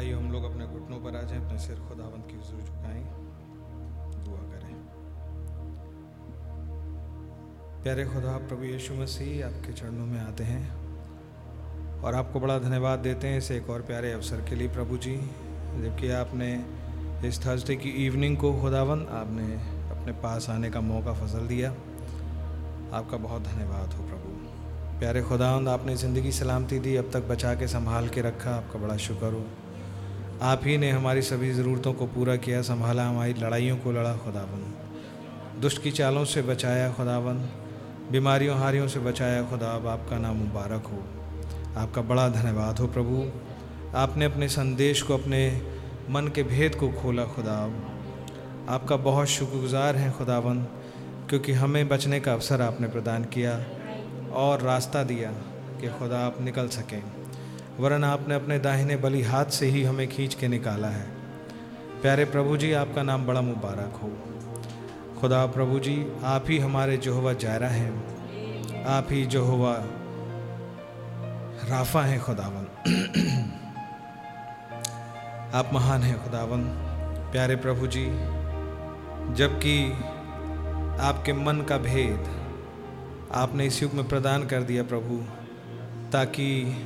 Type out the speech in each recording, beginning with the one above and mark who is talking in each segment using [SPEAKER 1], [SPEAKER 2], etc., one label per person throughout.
[SPEAKER 1] आइए हम लोग अपने घुटनों पर आ जाएँ, अपने सिर खुदावंत की हुजूर झुकाएँ। दुआ करें। प्यारे खुदा, प्रभु यीशु मसीह, आपके चरणों में आते हैं और आपको बड़ा धन्यवाद देते हैं इस एक और प्यारे अवसर के लिए, प्रभु जी। जबकि आपने इस थर्सडे की इवनिंग को खुदावन आपने अपने पास आने का मौका फ़सल दिया। आपका बहुत धन्यवाद हो, प्रभु। प्यारे खुदावंद आपने ज़िंदगी सलामती दी, अब तक बचा के संभाल के रखा, आपका बड़ा शुक्र हो। आप ही ने हमारी सभी ज़रूरतों को पूरा किया, संभाला, हमारी लड़ाइयों को लड़ा खुदावन दुष्ट की चालों से बचाया खुदावन बीमारियों, हारियों से बचाया खुदा अब आपका नाम मुबारक हो। आपका बड़ा धन्यवाद हो, प्रभु। आपने अपने संदेश को, अपने मन के भेद को खोला खुदा आपका बहुत शुक्रगुजार हैं खुदावन क्योंकि हमें बचने का अवसर आपने प्रदान किया और रास्ता दिया कि खुदा आप निकल सकें। वरन आपने अपने दाहिने बली हाथ से ही हमें खींच के निकाला है। प्यारे प्रभु जी, आपका नाम बड़ा मुबारक हो। खुदा प्रभु जी, आप ही हमारे जोहवा जायरा हैं। आप ही जोहवा राफा हैं, खुदावन। आप महान हैं, खुदावन। प्यारे प्रभु जी, जबकि आपके मन का भेद आपने इस युग में प्रदान कर दिया प्रभु, ताकि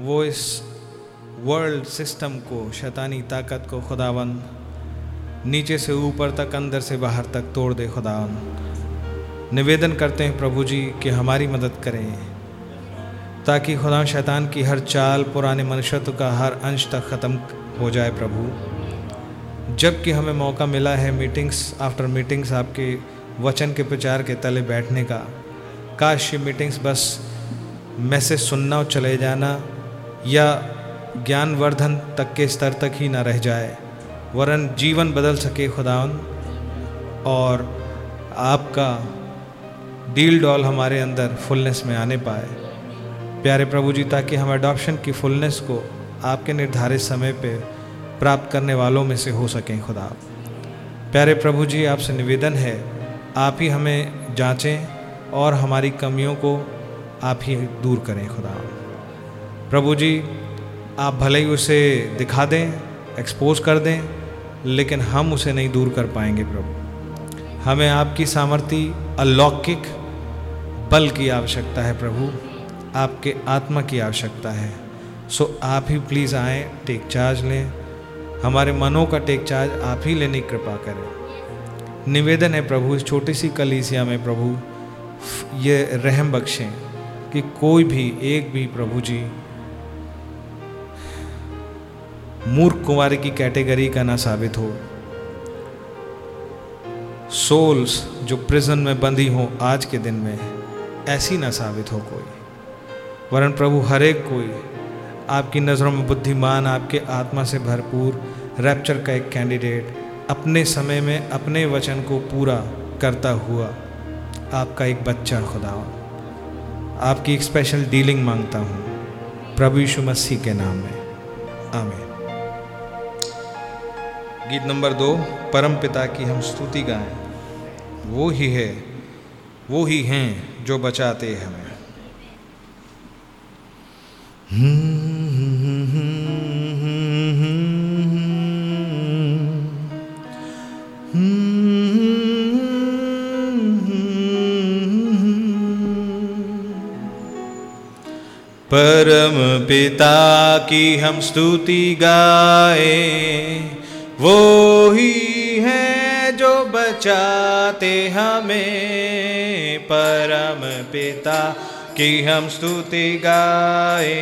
[SPEAKER 1] वो इस वर्ल्ड सिस्टम को, शैतानी ताकत को खुदावन, नीचे से ऊपर तक, अंदर से बाहर तक तोड़ दे खुदावन। निवेदन करते हैं प्रभु जी कि हमारी मदद करें, ताकि खुदा शैतान की हर चाल पुराने मनुष्यत्व का हर अंश तक ख़त्म हो जाए प्रभु। जबकि हमें मौका मिला है मीटिंग्स आफ्टर मीटिंग्स आपके वचन के प्रचार के तले बैठने का। काश ये मीटिंग्स बस मैसेज सुनना और चले जाना या ज्ञानवर्धन तक के स्तर तक ही ना रह जाए। वरन जीवन बदल सके खुदावन। और आपका डील डॉल हमारे अंदर फुलनेस में आने पाए। प्यारे प्रभु जी, ताकि हम अडॉप्शन की फुलनेस को आपके निर्धारित समय पे प्राप्त करने वालों में से हो सकें खुदा। प्यारे प्रभु जी, आपसे निवेदन है, आप ही हमें जांचें और हमारी कमियों को आप ही दूर करें खुदा। प्रभु जी, आप भले ही उसे दिखा दें एक्सपोज कर दें, लेकिन हम उसे नहीं दूर कर पाएँगे प्रभु। हमें आपकी सामर्थ्य अलौकिक बल की आवश्यकता है प्रभु। आपके आत्मा की आवश्यकता है। सो आप ही प्लीज़ आएँ टेक चार्ज लें। हमारे मनों का टेक चार्ज आप ही लेने की कृपा करें। निवेदन है प्रभु, इस छोटी सी कलीसिया में प्रभु, ये रहम बख्शें कि कोई भी, एक भी प्रभु जी मूर्ख कुमारी की कैटेगरी का ना साबित हो। सोल्स जो प्रिजन में बंधी हो आज के दिन में, ऐसी ना साबित हो कोई। वरन प्रभु हर एक कोई, आपकी नज़रों में बुद्धिमान, आपके आत्मा से भरपूर रैप्चर का एक कैंडिडेट अपने समय में, अपने वचन को पूरा करता हुआ आपका एक बच्चा खुदा आपकी एक स्पेशल डीलिंग माँगता हूँ। प्रभु यीशु मसीह के नाम में। आमीन। गीत नंबर दो, परम पिता की हम स्तुति गाएँ। वो ही है, वो ही हैं जो बचाते हमें। परम पिता की हम स्तुति गाए। वो ही है जो बचाते हमें, परम पिता की हम स्तुति गाए।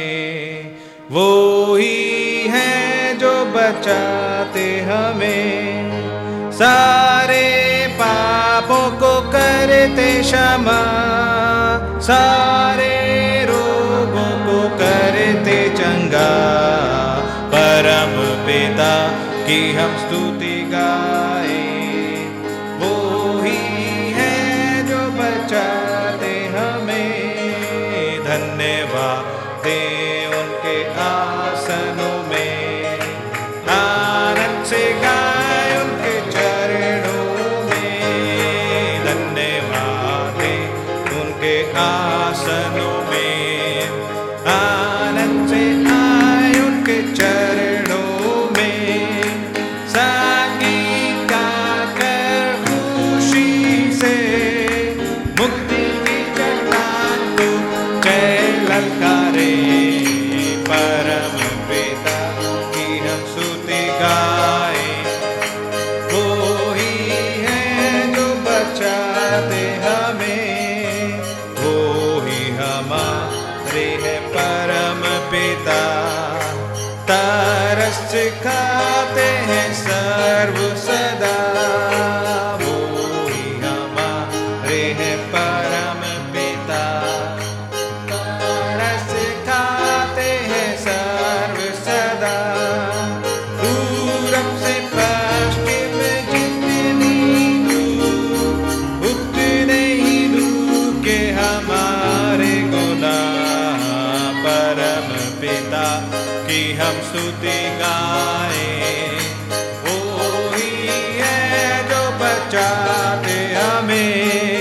[SPEAKER 1] वो ही है जो बचाते हमें, सारे पापों को करते क्षमा, सारे रोगों को करते चंगा। परम पिता की हम स्तुति गाए।
[SPEAKER 2] खुदावंत के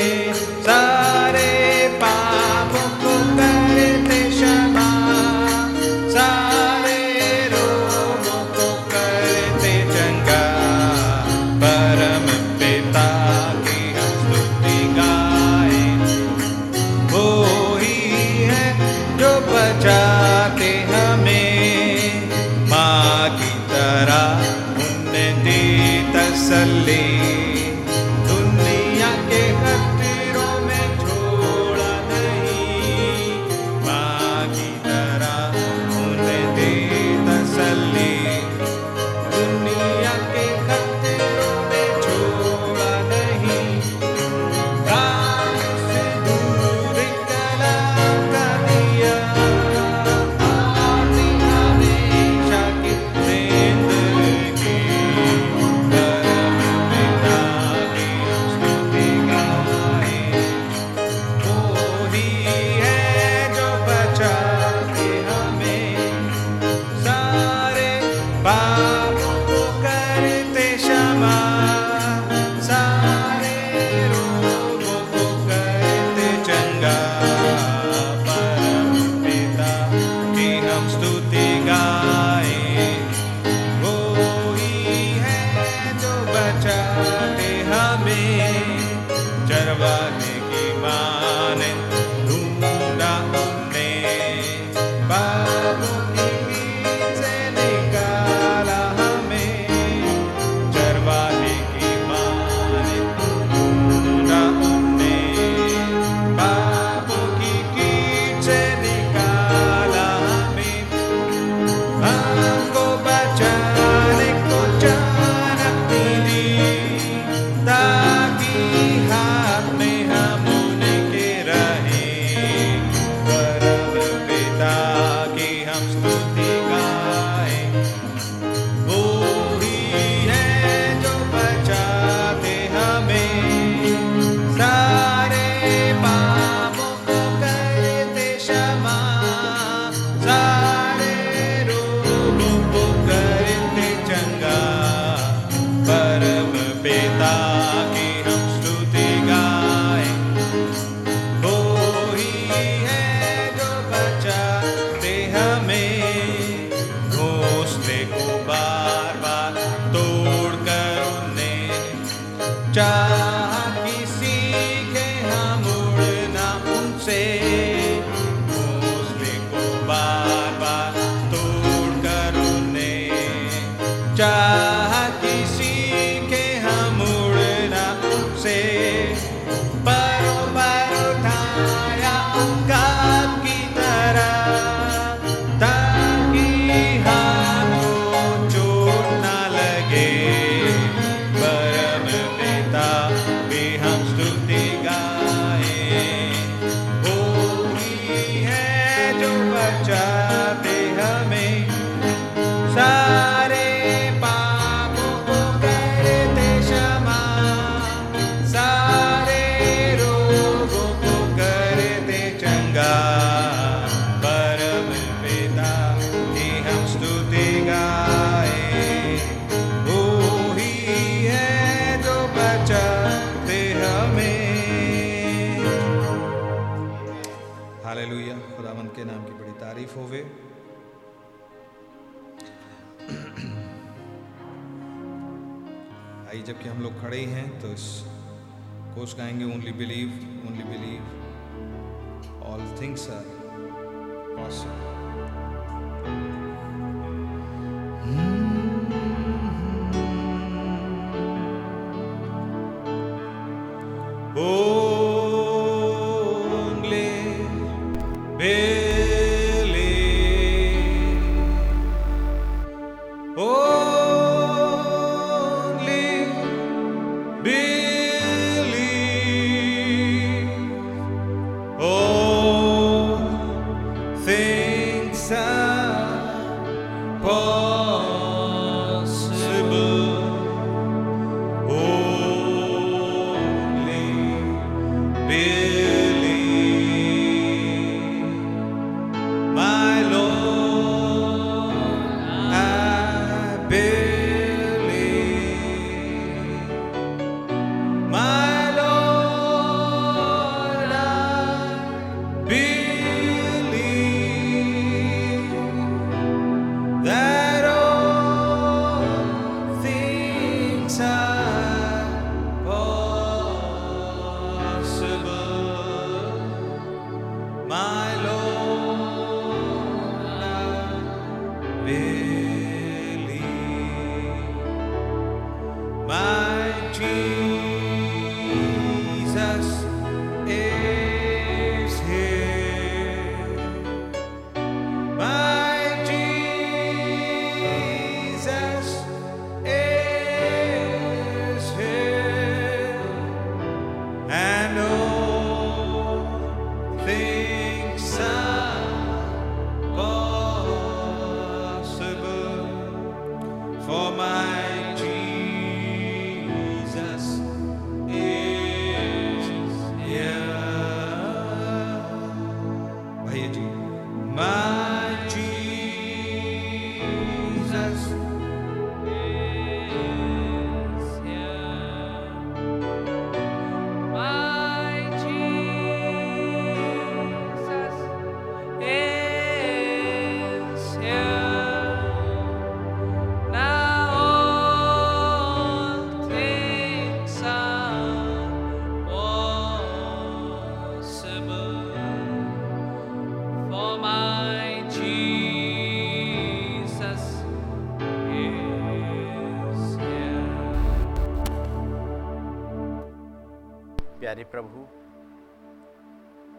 [SPEAKER 3] प्रभु,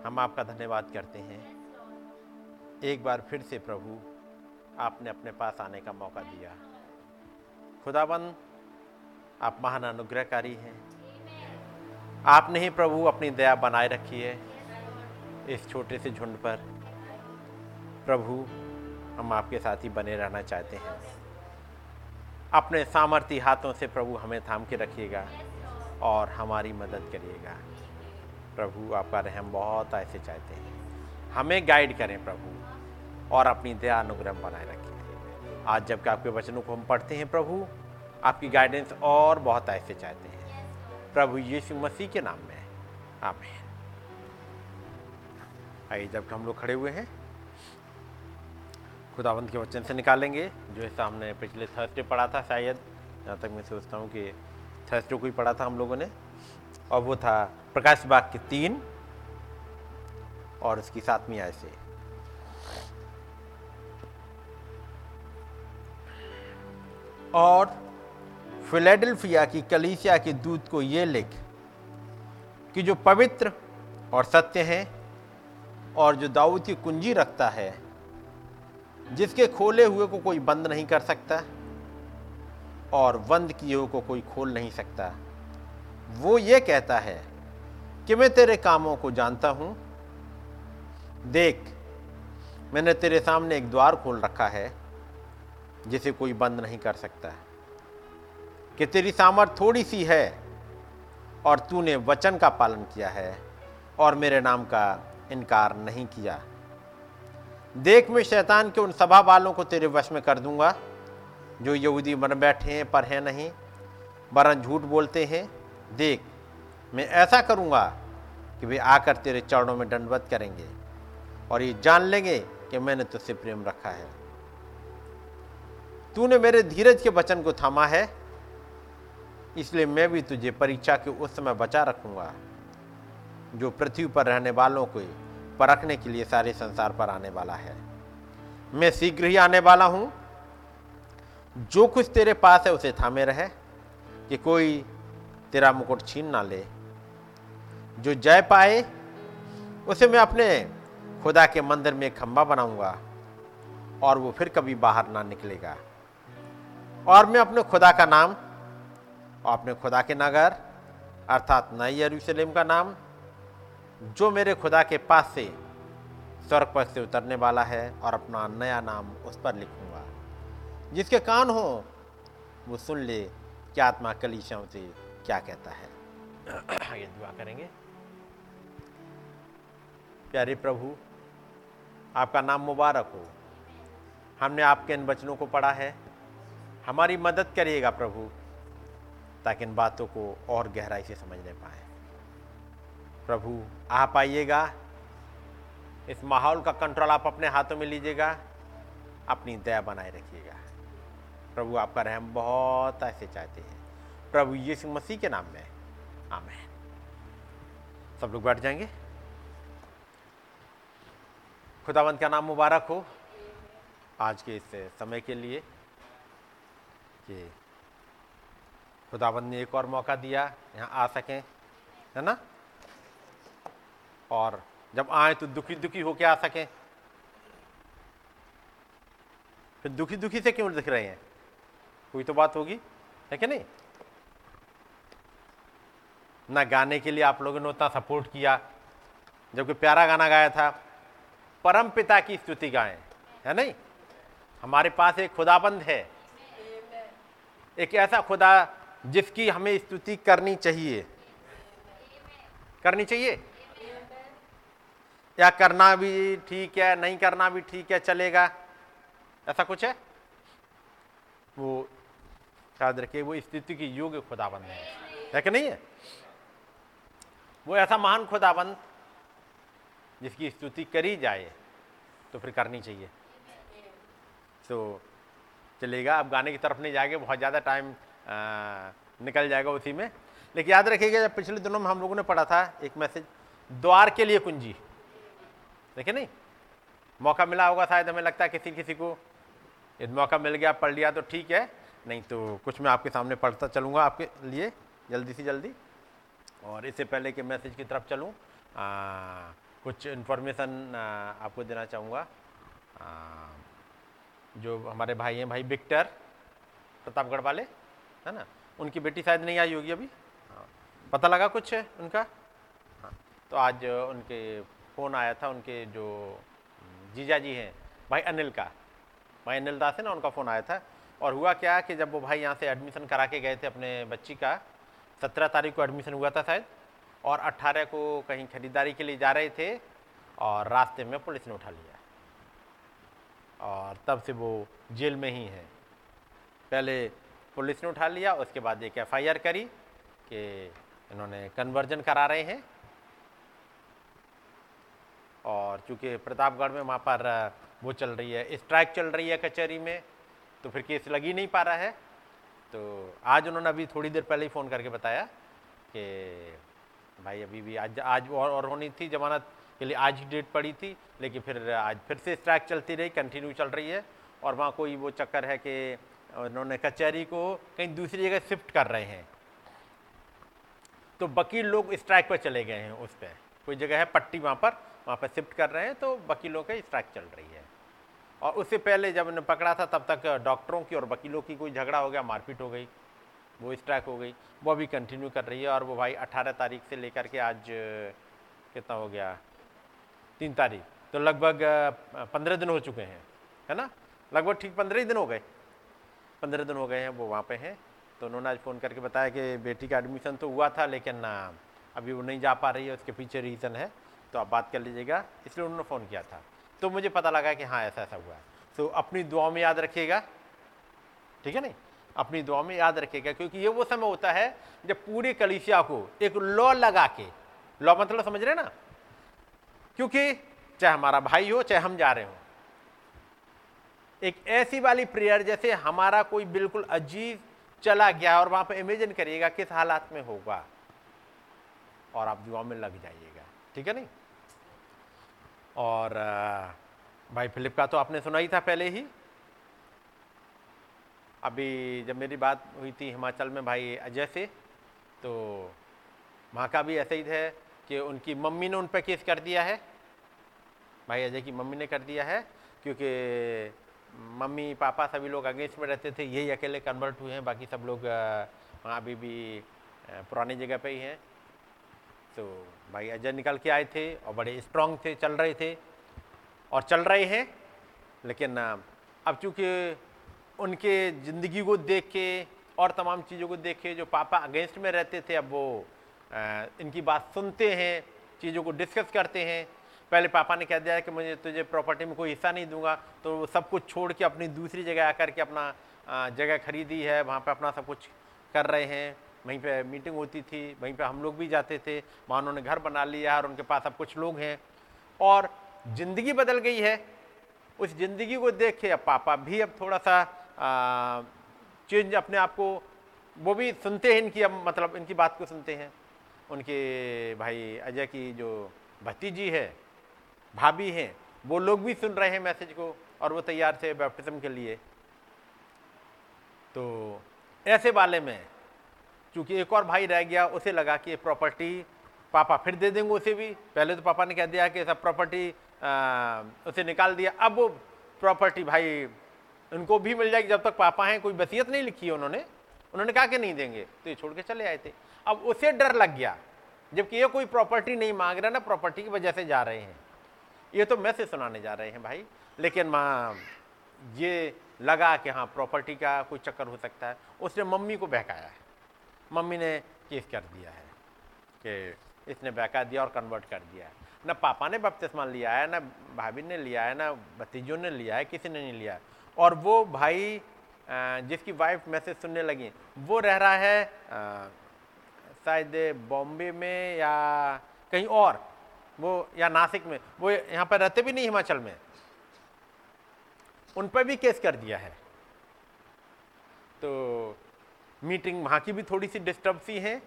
[SPEAKER 3] हम आपका धन्यवाद करते हैं। एक बार फिर से प्रभु, आपने अपने पास आने का मौका दिया। खुदाबंद आप महान अनुग्रहकारी हैं। आपने ही प्रभु अपनी दया बनाए रखी है इस छोटे से झुंड पर। प्रभु, हम आपके साथ ही बने रहना चाहते हैं। अपने सामर्थ्य हाथों से प्रभु हमें थाम के रखिएगा और हमारी मदद करिएगा। प्रभु, आपका रहम बहुत ऐसे चाहते हैं। हमें गाइड करें प्रभु, और अपनी दया अनुग्रह बनाए रखें। आज जबकि आपके वचनों को हम पढ़ते हैं प्रभु, आपकी गाइडेंस और बहुत ऐसे चाहते हैं। प्रभु यीशु मसीह के नाम में, आमेन। आइए जब हम लोग खड़े हुए हैं, खुदावंत के वचन से निकालेंगे, जो है हमने पिछले थर्सडे पढ़ा था शायद, जहाँ तक मैं सोचता हूँ कि थर्सडे को ही पढ़ा था हम लोगों ने। और वो था प्रकाश बाग के तीन और उसकी सातवीं आय से। और फिलेडेल्फिया की कलीसिया के दूत को ये लिख कि जो पवित्र और सत्य है और जो दाऊद की कुंजी रखता है, जिसके खोले हुए को कोई बंद नहीं कर सकता और बंद किए हुए को कोई खोल नहीं सकता। वो ये कहता है कि मैं तेरे कामों को जानता हूँ। देख, मैंने तेरे सामने एक द्वार खोल रखा है, जिसे कोई बंद नहीं कर सकता कि तेरी सामर्थ थोड़ी सी है, और तूने वचन का पालन किया है, और मेरे नाम का इनकार नहीं किया। देख, मैं शैतान के उन सभा वालों को तेरे वश में कर दूँगा, जो यहूदी बन बैठे हैं, पर हैं नहीं, वरन झूठ बोलते हैं देख, मैं ऐसा करूँगा कि वे आकर तेरे चरणों में दंडवत करेंगे और ये जान लेंगे कि मैंने तुझसे प्रेम रखा है। तूने मेरे धीरज के वचन को थामा है, इसलिए मैं भी तुझे परीक्षा के उस समय बचा रखूँगा, जो पृथ्वी पर रहने वालों को परखने के लिए सारे संसार पर आने वाला है। मैं शीघ्र ही आने वाला हूँ। जो कुछ तेरे पास है, उसे थामे रहे, कि कोई तेरा मुकुट छीन ना ले। जो जय पाए, उसे मैं अपने खुदा के मंदिर में खंबा बनाऊँगा और वो फिर कभी बाहर ना निकलेगा। और मैं अपने खुदा का नाम और अपने खुदा के नगर, अर्थात नई यरूशलेम का नाम, जो मेरे खुदा के पास से स्वर्ग पर से उतरने वाला है और अपना नया नाम उस पर लिखूँगा। जिसके कान हो, वो सुन ले क्या आत्मा कलीसियाओं से क्या कहता है? आगे दुआ करेंगे। प्यारे प्रभु आपका नाम मुबारक हो। हमने आपके इन वचनों को पढ़ा है। हमारी मदद करिएगा प्रभु ताकि इन बातों को और गहराई से समझने पाए। प्रभु आप आइएगा। इस माहौल का कंट्रोल आप अपने हाथों में लीजिएगा। अपनी दया बनाए रखिएगा। प्रभु आपका रहम बहुत ऐसे चाहते हैं। प्रभु यीशु मसीह के नाम में। आमेन। सब लोग बैठ जाएँगे। खुदावंत का नाम मुबारक हो? आज के इस समय के लिए कि खुदावंत ने एक और मौका दिया, यहाँ आ सकें, है ना? और जब आए तो दुखी दुखी होके आ सकें। फिर दुखी दुखी से क्यों दिख रहे हैं? कोई तो बात होगी, है कि नहीं? ना गाने के लिए आप लोगों ने उतना सपोर्ट किया, जबकि प्यारा गाना गाया था। परम पिता की स्तुति गाएँ, है नहीं? हमारे पास एक खुदाबंद है। एक ऐसा खुदा जिसकी हमें स्तुति करनी चाहिए। करनी चाहिए? या करना भी ठीक है, नहीं करना भी ठीक है, चलेगा? ऐसा कुछ है? वो, याद रखिए, वो स्थिति की योग्य खुदाबंद है कि नहीं है? वो ऐसा महान खुदाबंद जिसकी स्तुति करी जाए तो फिर करनी चाहिए। तो चलेगा, अब गाने की तरफ़ नहीं जाएँगे, बहुत ज़्यादा टाइम निकल जाएगा उसी में। लेकिन याद रखिएगा, जब पिछले दिनों में हम लोगों ने पढ़ा था एक मैसेज द्वार के लिए कुंजी। देखिए नहीं? मौका मिला होगा शायद हमें लगता है किसी किसी को। यदि मौका मिल गया, पढ़ लिया तो ठीक है, नहीं तो कुछ मैं आपके सामने पढ़ता चलूँगा आपके लिए, जल्दी से जल्दी। और इससे पहले कि मैसेज की तरफ़ चलूँ कुछ इन्फॉर्मेशन आपको देना चाहूँगा। जो हमारे भाई हैं, भाई विक्टर प्रतापगढ़ वाले है ना? उनकी बेटी शायद नहीं आई होगी अभी। हाँ। पता लगा कुछ है उनका? हाँ। तो आज उनके फ़ोन आया था, उनके जो जीजा जी हैं, भाई अनिल का। भाई अनिल दास है ना, उनका फ़ोन आया था। और हुआ क्या कि जब वो भाई यहाँ से एडमिशन करा के गए थे अपने बच्ची का सत्रह तारीख को एडमिशन हुआ था शायद, और अट्ठारह को कहीं खरीदारी के लिए जा रहे थे, और रास्ते में पुलिस ने उठा लिया। और तब से वो जेल में ही है। पहले पुलिस ने उठा लिया, उसके बाद एक एफआईआर करी कि इन्होंने कन्वर्जन करा रहे हैं। और चूँकि प्रतापगढ़ में वहाँ पर वो चल रही है स्ट्राइक चल रही है कचहरी में तो फिर केस लग ही नहीं पा रहा है। तो आज उन्होंने अभी थोड़ी देर पहले ही फ़ोन करके बताया कि भाई अभी भी आज आज और, और होनी थी जमानत के लिए आज ही डेट पड़ी थी लेकिन फिर आज फिर से स्ट्राइक चलती रही कंटिन्यू चल रही है और वहाँ कोई वो चक्कर है कि उन्होंने कचहरी को कहीं दूसरी जगह शिफ्ट कर रहे हैं। तो वकील लोग स्ट्राइक पर चले गए हैं उस पर कोई जगह है पट्टी वहाँ पर वहाँ पर शिफ्ट कर रहे हैं तो वकीलों की स्ट्राइक चल रही है। और उससे पहले जब उन्हें पकड़ा था, तब तक डॉक्टरों की और वकीलों की कोई झगड़ा हो गया, मारपीट हो गई, वो स्ट्राइक हो गई। वो अभी कंटिन्यू कर रही है और वो भाई 18 तारीख से लेकर के आज, कितना हो गया? तीन तारीख। तो लगभग पंद्रह दिन हो चुके हैं, है ना? लगभग ठीक पंद्रह ही दिन हो गए। पंद्रह दिन हो गए हैं, वो वहाँ पे हैं। तो उन्होंने आज फ़ोन करके बताया कि बेटी का एडमिशन तो हुआ था, लेकिन अभी वो नहीं जा पा रही है, उसके पीछे रीज़न है। तो आप बात कर लीजिएगा, इसलिए उन्होंने फ़ोन किया था। तो मुझे पता लगा कि हाँ ऐसा ऐसा हुआ है। तो अपनी दुआ में याद रखिएगा। ठीक है नहीं? अपनी दुआ में याद रखिएगा, क्योंकि ये वो समय होता है जब पूरी कलिसिया को एक लॉ लगा के, लॉ मतलब समझ रहे ना? क्योंकि चाहे हमारा भाई हो, चाहे हम जा रहे हो, एक ऐसी वाली प्रेयर जैसे हमारा कोई बिल्कुल अजीब चला गया और वहाँ पर इमेजिन करिएगा किस हालात में होगा। और आप दुआ में लग जाइएगा। ठीक है नहीं? और भाई फिलिप का तो आपने सुना ही था पहले ही। अभी जब मेरी बात हुई थी हिमाचल में भाई अजय से तो वहाँ का भी ऐसे ही थे कि उनकी मम्मी ने उन पर केस कर दिया है। भाई अजय की मम्मी ने कर दिया है, क्योंकि मम्मी पापा सभी लोग अगेंस्ट में रहते थे, यही अकेले कन्वर्ट हुए हैं, बाकी सब लोग वहाँ अभी भी पुरानी जगह पे ही हैं। तो भाई अजय निकल के आए थे और बड़े स्ट्रांग थे, चल रहे थे और चल रहे हैं। लेकिन अब चूँकि उनके ज़िंदगी को देख के और तमाम चीज़ों को देख के जो पापा अगेंस्ट में रहते थे, अब वो इनकी बात सुनते हैं, चीज़ों को डिस्कस करते हैं। पहले पापा ने कह दिया कि मुझे तुझे प्रॉपर्टी में कोई हिस्सा नहीं दूँगा तो वो सब कुछ छोड़ के अपनी दूसरी जगह आकर के अपना जगह खरीदी है, वहाँ पे अपना सब कुछ कर रहे हैं। वहीं पे मीटिंग होती थी, वहीं पे हम लोग भी जाते थे, वहाँ उन्होंने घर बना लिया और उनके पास अब कुछ लोग हैं। और ज़िंदगी बदल गई है। उस ज़िंदगी को देख के अब पापा भी अब थोड़ा सा चेंज अपने आप को, वो भी सुनते हैं इनकी अब मतलब इनकी बात को सुनते हैं। उनके भाई अजय की जो भतीजी है, भाभी हैं, वो लोग भी सुन रहे हैं मैसेज को और वो तैयार थे बैप्टिज्म के लिए। तो ऐसे वाले में चूँकि एक और भाई रह गया, उसे लगा कि प्रॉपर्टी पापा फिर दे देंगे उसे भी। पहले तो पापा ने कह दिया कि सब प्रॉपर्टी उसे निकाल दिया। अब वो प्रॉपर्टी भाई, उनको भी मिल जाएगी। जब तक पापा हैं, कोई वसीयत नहीं लिखी है उन्होंने। उन्होंने कहा कि नहीं देंगे। तो ये छोड़ के चले आए थे। अब उसे डर लग गया, जबकि ये कोई प्रॉपर्टी नहीं मांग रहा, ना प्रॉपर्टी की वजह से जा रहे हैं। ये तो मैसेज सुनाने जा रहे हैं भाई। लेकिन माँ, ये लगा कि हाँ प्रॉपर्टी का कोई चक्कर हो सकता है। उसने मम्मी को बहकाया है। मम्मी ने केस कर दिया है कि इसने बहका दिया और कन्वर्ट कर दिया है। न पापा ने बपतिस्मा लिया है, ना भाभी ने लिया है, ना भतीजों ने लिया है, किसी ने नहीं लिया। है और वो भाई जिसकी वाइफ मैसेज सुनने लगी, वो रह रहा है शायद बॉम्बे में या कहीं और, वो, या नासिक में। वो यहाँ पर रहते भी नहीं हिमाचल में। उन पर भी केस कर दिया है। तो मीटिंग वहाँ की भी थोड़ी सी डिस्टर्ब सी है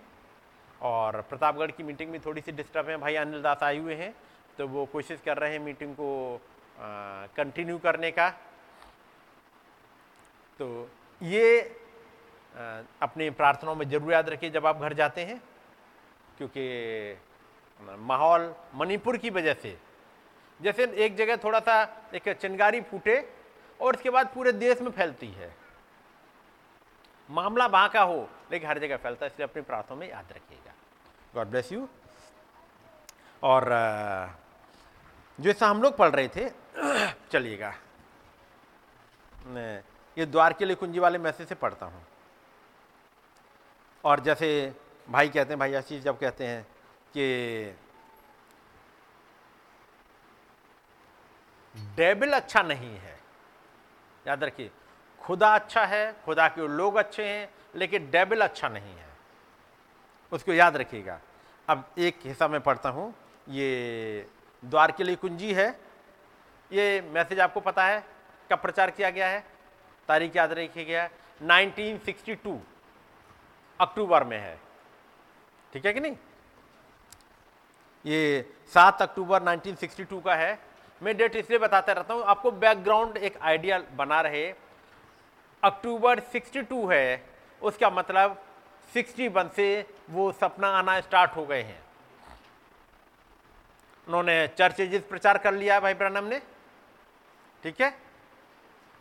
[SPEAKER 3] और प्रतापगढ़ की मीटिंग भी थोड़ी सी डिस्टर्ब है। भाई अनिल दास आए हुए हैं तो वो कोशिश कर रहे हैं मीटिंग को कंटिन्यू करने का। तो ये आ, अपनी प्रार्थनाओं में ज़रूर याद रखिए जब आप घर जाते हैं क्योंकि माहौल मणिपुर की वजह से। जैसे एक जगह थोड़ा सा एक चिंगारी फूटे और इसके बाद पूरे देश में फैलती है। मामला वहाँ का हो, लेकिन हर जगह फैलता है, इसलिए अपनी प्रार्थना में याद रखिएगा। गॉड ब्लेस यू और जैसा हम लोग पढ़ रहे थे, चलिएगा। ये द्वार के लिए कुंजी वाले मैसेज से पढ़ता हूँ। और जैसे भाई कहते हैं, भाई आशीष जब कहते हैं कि डेबिल अच्छा नहीं है। याद रखिए खुदा अच्छा है, खुदा के लोग अच्छे हैं, लेकिन डेबिल अच्छा नहीं है। उसको याद रखिएगा। अब एक हिस्सा में पढ़ता हूँ। ये द्वार के लिए कुंजी है। ये मैसेज आपको पता है कब प्रचार किया गया है? तारीख याद रखिएगा। 1962 अक्टूबर में है। ठीक है कि नहीं? ये सात अक्टूबर 1962 का है। मैं डेट इसलिए बताता रहता हूँ, आपको बैकग्राउंड एक आइडिया बना रहे अक्टूबर 62 है, उसका मतलब 61 से वो सपना आना स्टार्ट हो गए हैं। उन्होंने चर्चेजिस प्रचार कर लिया भाई ब्रनम ने? ठीक है?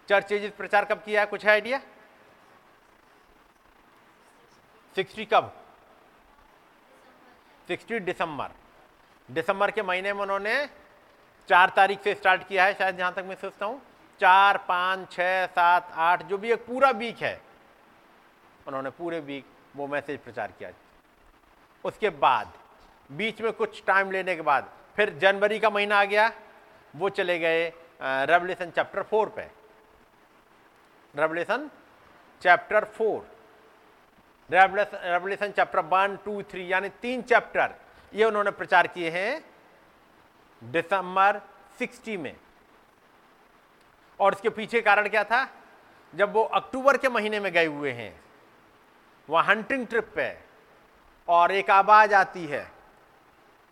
[SPEAKER 3] चर्चेजिस प्रचार कब किया है, कुछ है आइडिया? 60 कब? 60 दिसंबर। दिसंबर के महीने में उन्होंने चार तारीख से स्टार्ट किया है, शायद जहाँ तक मैं सोचता हूँ। चार, पाँच, छह, सात, आठ, जो भी एक पूरा वीक है, उन्होंने पूरे वीक वो मैसेज प्रचार किया। उसके बाद, बीच में कुछ टाइम लेने के बाद, फिर जनवरी का महीना आ गया, वो चले गए रेवल्यूशन चैप्टर फोर पे। Revelation chapter four revelation chapter one two three यानी तीन चैप्टर ये उन्होंने प्रचार किए हैं दिसंबर 60 में। और इसके पीछे कारण क्या था? जब वो अक्टूबर के महीने में गए हुए हैं, वह हंटिंग ट्रिप पे और एक आवाज़ आती है।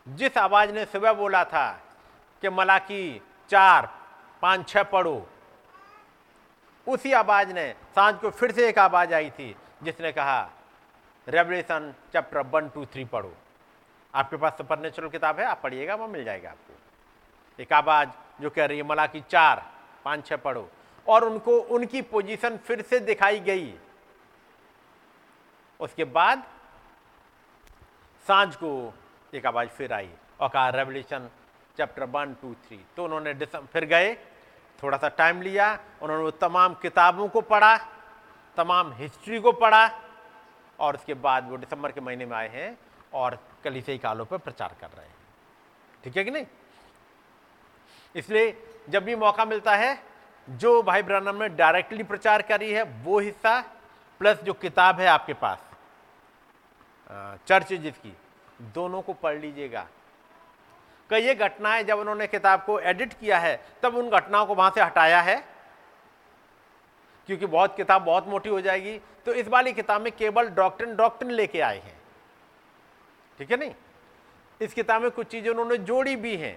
[SPEAKER 3] जिस आवाज़ ने सुबह बोला था कि मलाकी चार, पाँच, छह पढ़ो, उसी आवाज़ ने, साँझ को फिर से एक आवाज़ आई थी, जिसने कहा revelation chapter one two three पढ़ो। आपके पास सुपर नेचुरल किताब है, आप पढ़िएगा, वो मिल जाएगा आपको। एक आवाज़ जो कह रही है, मलाकी चार पाँच छह पढ़ो। और उनको, उनकी पोजीशन फिर से दिखाई गई। उसके बाद साँझ को एक आवाज़ फिर आई। और कहा revelation chapter one two three तो उन्होंने फिर गए थोड़ा सा टाइम लिया, उन्होंने तमाम किताबों को पढ़ा, तमाम हिस्ट्री को पढ़ा, और उसके बाद वो दिसंबर के महीने में आए हैं, और कलिसई कालों पर प्रचार कर रहे हैं। ठीक है कि नहीं? इसलिए जब भी मौका मिलता है, जो भाई ब्रनम ने डायरेक्टली प्रचार करी है, वो हिस्सा प्लस जो किताब है आपके पास। चर्च जिसकी, दोनों को पढ़ लीजिएगा। कई ये घटनाएँ जब उन्होंने किताब को एडिट किया है, तब उन घटनाओं को वहाँ से हटाया है, क्योंकि बहुत किताब बहुत मोटी हो जाएगी। तो इस वाली किताब में केवल डॉक्टर डॉक्टर लेके आए हैं। ठीक है नहीं? इस किताब में कुछ चीज़ें उन्होंने जोड़ी भी हैं।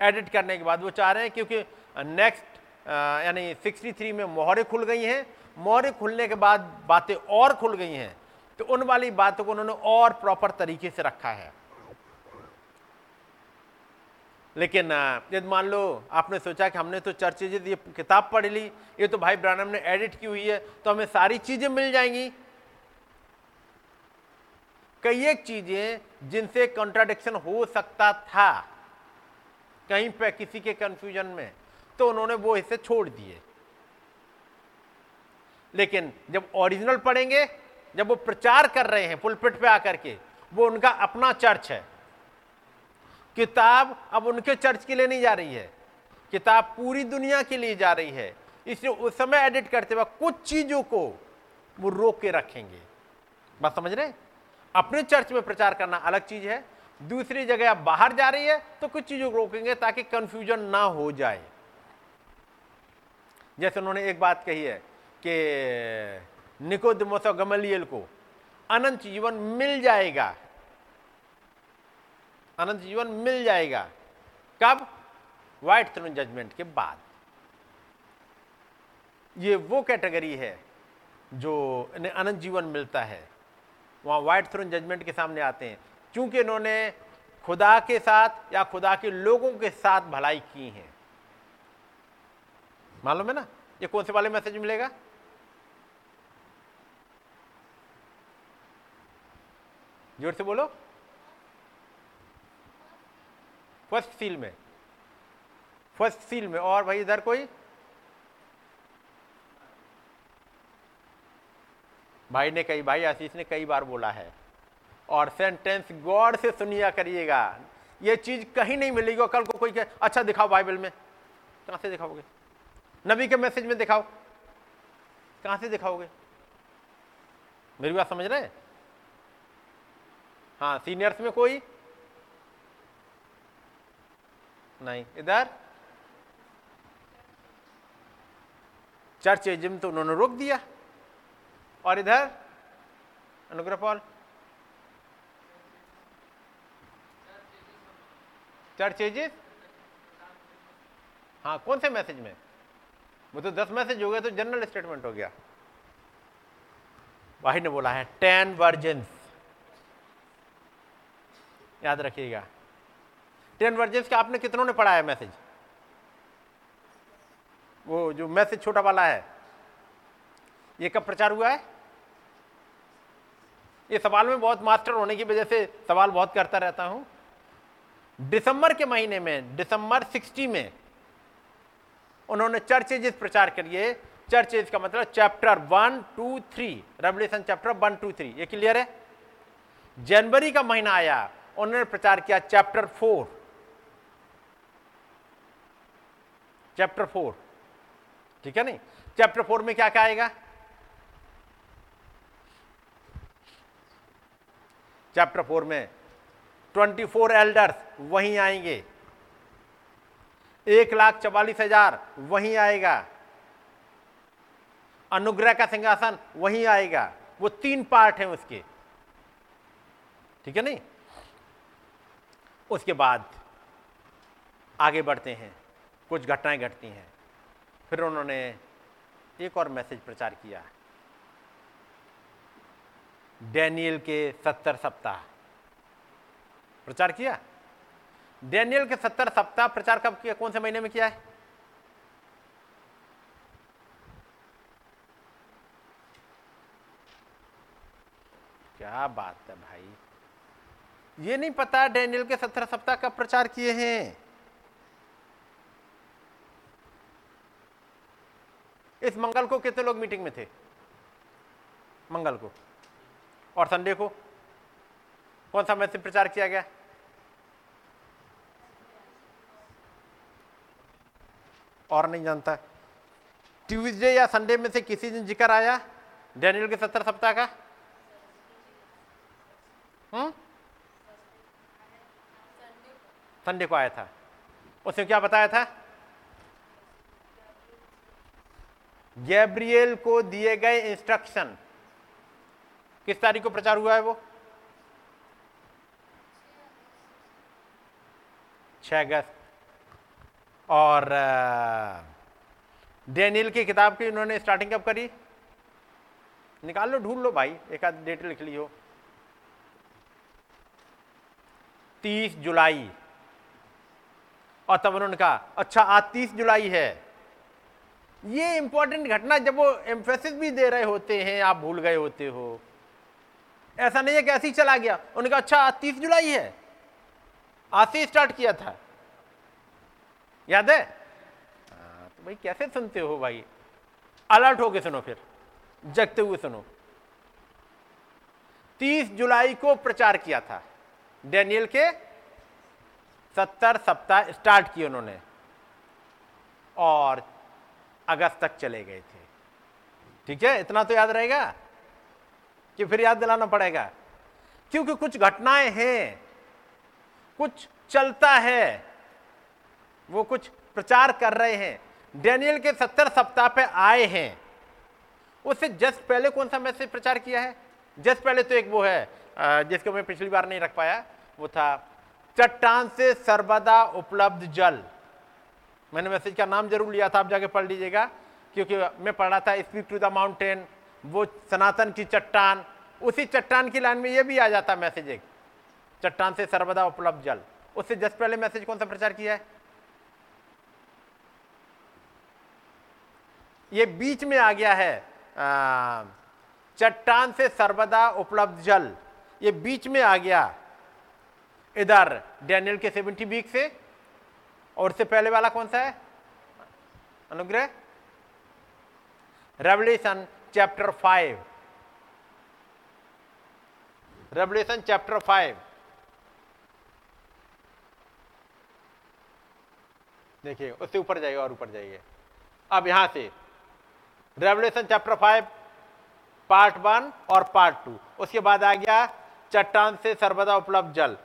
[SPEAKER 3] एडिट करने के बाद वो चाह रहे हैं क्योंकि नेक्स्ट यानी 63 में मोहरे खुल गई हैं। मोहरे खुलने के बाद बातें और खुल गई हैं। तो उन वाली बातों को उन्होंने और प्रॉपर तरीके से रखा है। लेकिन यदि मान लो आपने सोचा कि हमने तो चर्चे ये किताब पढ़ ली, ये तो भाई ब्रानम ने एडिट की हुई है तो हमें सारी चीज़ें मिल जाएँगी। कई एक चीज़ें जिनसे कॉन्ट्राडिक्शन हो सकता था। कहीं पे किसी के कंफ्यूजन में तो उन्होंने वो हिस्से छोड़ दिए। लेकिन जब ओरिजिनल पढ़ेंगे, जब वो प्रचार कर रहे हैं पुलपिट पे आकर के, वो उनका अपना चर्च है। किताब अब उनके चर्च के लिए नहीं जा रही है। किताब पूरी दुनिया के लिए जा रही है। इसलिए उस समय एडिट करते वक्त कुछ चीज़ों को वो रोक के रखेंगे। बात समझ रहे अपने चर्च में प्रचार करना अलग चीज़ है दूसरी जगह आप बाहर जा रही है तो कुछ चीज़ों को रोकेंगे ताकि कंफ्यूजन ना हो जाए। जैसे उन्होंने एक बात कही है कि निकोदमोस गमलियल को अनंत जीवन मिल जाएगा। अनंत जीवन मिल जाएगा। कब? व्हाइट थ्रोन जजमेंट के बाद। ये वो कैटेगरी है जो अनंत जीवन मिलता है। वहाँ व्हाइट थ्रोन जजमेंट के सामने आते हैं। क्योंकि इन्होंने खुदा के साथ या खुदा के लोगों के साथ भलाई की है। मालूम है ना? ये कौन से वाले मैसेज मिलेगा? ज़ोर से बोलो। फ़र्स्ट सील में। फ़र्स्ट सील में। और भाई इधर कोई? भाई ने कई, भाई आशीष ने कई बार बोला है। और सेंटेंस गॉड से सुनिया करिएगा। ये चीज़ कहीं नहीं मिलेगी और कल को कोई कहे अच्छा दिखाओ बाइबल में। कहाँ से दिखाओगे? नबी के मैसेज में दिखाओ। कहाँ से दिखाओगे? मेरी बात समझ रहे हैं? हाँ सीनियर्स में कोई? नहीं। इधर? चर्च एजिम तो उन्होंने रोक दिया। और इधर? अनुग्रह पॉल? चर्च एजिस हाँ कौन से मैसेज में? वो तो दस मैसेज हो गया तो जनरल स्टेटमेंट हो गया। भाई ने बोला है टेन वर्जन याद रखिएगा। टेन वर्जेंस का आपने कितनों ने पढ़ा है मैसेज वो जो मैसेज छोटा वाला है, ये कब प्रचार हुआ है? ये सवाल में बहुत मास्टर होने की वजह से सवाल बहुत करता रहता हूँ। दिसंबर के महीने में, दिसंबर 60 में, उन्होंने चर्चेज प्रचार करिए। चर्चेज का मतलब chapter one two three revelation chapter one two three ये क्लियर है? जनवरी का महीना आया, उन्होंने प्रचार किया चैप्टर फोर चैप्टर फोर ठीक है नहीं? चैप्टर फोर में क्या क्या आएगा? चैप्टर फोर में ट्वेंटी फोर एल्डर्स वहीं आएँगे। एक लाख चवालीस हज़ार वहीं आएगा। अनुग्रह का सिंहासन वहीं आएगा। वो तीन पार्ट हैं उसके। ठीक है नहीं? उसके बाद आगे बढ़ते हैं। कुछ घटनाएँ घटती हैं। फिर उन्होंने एक और मैसेज प्रचार किया। डैनियल के सत्तर सप्ताह। प्रचार किया? डेनियल के सत्तर सप्ताह प्रचार कब किया? कौन से महीने में किया है? क्या बात है भाई। ये नहीं पता डैनियल के सत्तर सप्ताह कब प्रचार किए हैं। इस मंगल को कितने लोग मीटिंग में थे? मंगल को। और संडे को? कौन सा मैसेज प्रचार किया गया? और नहीं जानता। ट्यूसडे या संडे में से किसी दिन ज़िक्र आया? डैनियल के सत्तर सप्ताह का? हम्म? संडे को आया था। उसने क्या बताया था? गैब्रियल को दिए गए इंस्ट्रक्शन। किस तारीख को प्रचार हुआ है वो? छह अगस्त। और डेनियल की किताब की उन्होंने स्टार्टिंग कब करी? निकाल लो, ढूंढ लो भाई, एक आध डेट लिख लियो। तीस जुलाई। और तब उन्होंने कहा अच्छा आज तीस जुलाई है। ये इंपॉर्टेंट घटना जब वो एम्फेसिस भी दे रहे होते हैं, आप भूल गए होते हो। ऐसा नहीं है कि ऐसे ही चला गया। उन्होंने कहा अच्छा आज तीस जुलाई है। आज से स्टार्ट किया था। याद है? आ, तो भाई कैसे सुनते हो भाई? अलर्ट होके सुनो फिर जगते हुए सुनो। 30 जुलाई को प्रचार किया था। डेनियल के 70 सप्ताह स्टार्ट किए उन्होंने और अगस्त तक चले गए थे। ठीक है? इतना तो याद रहेगा कि फिर याद दिलाना पड़ेगा। क्योंकि कुछ घटनाएँ हैं कुछ चलता है। वो कुछ प्रचार कर रहे हैं। डैनियल के सत्तर सप्ताह पे आए हैं। उससे जस्ट पहले कौन सा मैसेज प्रचार किया है? जस्ट पहले तो एक वो है जिसको मैं पिछली बार नहीं रख पाया, वो था, चट्टान से सर्वदा उपलब्ध जल। मैंने मैसेज का नाम ज़रूर लिया था, आप जाके पढ़ लीजिएगा, क्योंकि मैं पढ़ रहा था स्पीक टू द माउंटेन वो सनातन की चट्टान, उसी चट्टान की लाइन में ये भी आ जाता मैसेज एक, चट्टान से सर्वदा उपलब्ध जल। उससे जस्ट पहले मैसेज कौन सा प्रचार किया है? ये बीच में आ गया है चट्टान से सर्वदा उपलब्ध जल। ये बीच में आ गया, इधर डैनियल के सेवेंटी वीक से, और उससे पहले वाला कौन सा है? अनुग्रह? Revelation chapter five revelation chapter five देखिए, उससे ऊपर जाइए और ऊपर जाइए। अब यहाँ से। Revelation chapter five part one और पार्ट टू उसके बाद आ गया चट्टान से सर्वदा उपलब्ध जल।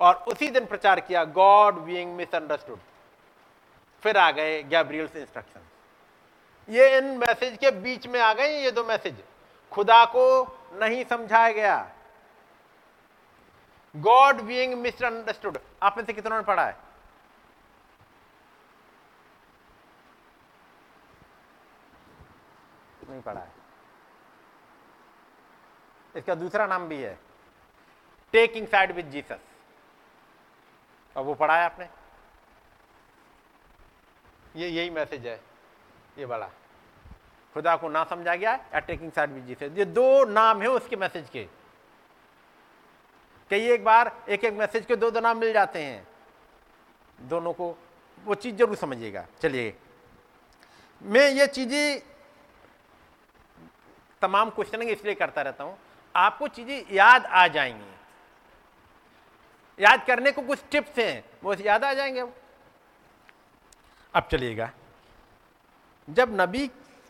[SPEAKER 3] और उसी दिन प्रचार किया गॉड बीइंग मिसअंडरस्टूड फिर आ गए गैब्रियल्स इंस्ट्रक्शन ये इन मैसेज के बीच में आ गए ये दो मैसेज खुदा को नहीं समझाया गया। गॉड बीइंग मिसअंडरस्टूड आप में से कितनों ने पढ़ा है? नहीं पढ़ा है। इसका दूसरा नाम भी है टेकिंग साइड विद जीसस अब वो पढ़ा है आपने? ये, यही मैसेज है, ये वाला। खुदा को ना समझा गया या टेकिंग साइड विद जीसस ये दो नाम है उसके मैसेज के। कई एक बार एक एक मैसेज के दो दो नाम मिल जाते हैं। दोनों को वो चीज़ ज़रूर समझिएगा। चलिए। मैं ये चीज़ें तमाम क्वेश्चन इसलिए करता रहता हूँ। आपको चीज़ें याद आ जाएँगी। याद करने को कुछ टिप्स हैं वो याद आ जाएँगे अब। चलिएगा। जब नबी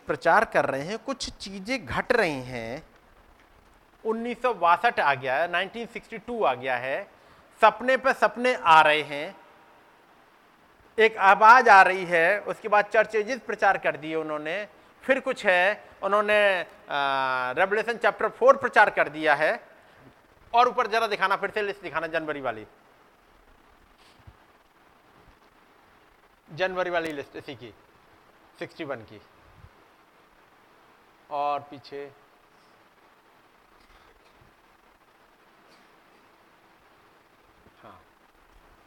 [SPEAKER 3] प्रचार कर रहे हैं कुछ चीज़ें घट रही हैं। उन्नीस सौ बासठ आ गया है 1962 आ गया है। सपने पर सपने आ रहे हैं। एक आवाज़ आ रही है उसके बाद चर्चेजिस प्रचार कर दिए उन्होंने। फिर कुछ है, उन्होंने रेवलेशन चैप्टर फोर प्रचार कर दिया है। और ऊपर जरा दिखाना, फिर से लिस्ट दिखाना, जनवरी वाली। जनवरी वाली लिस्ट इसी की 61 की। और पीछे हाँ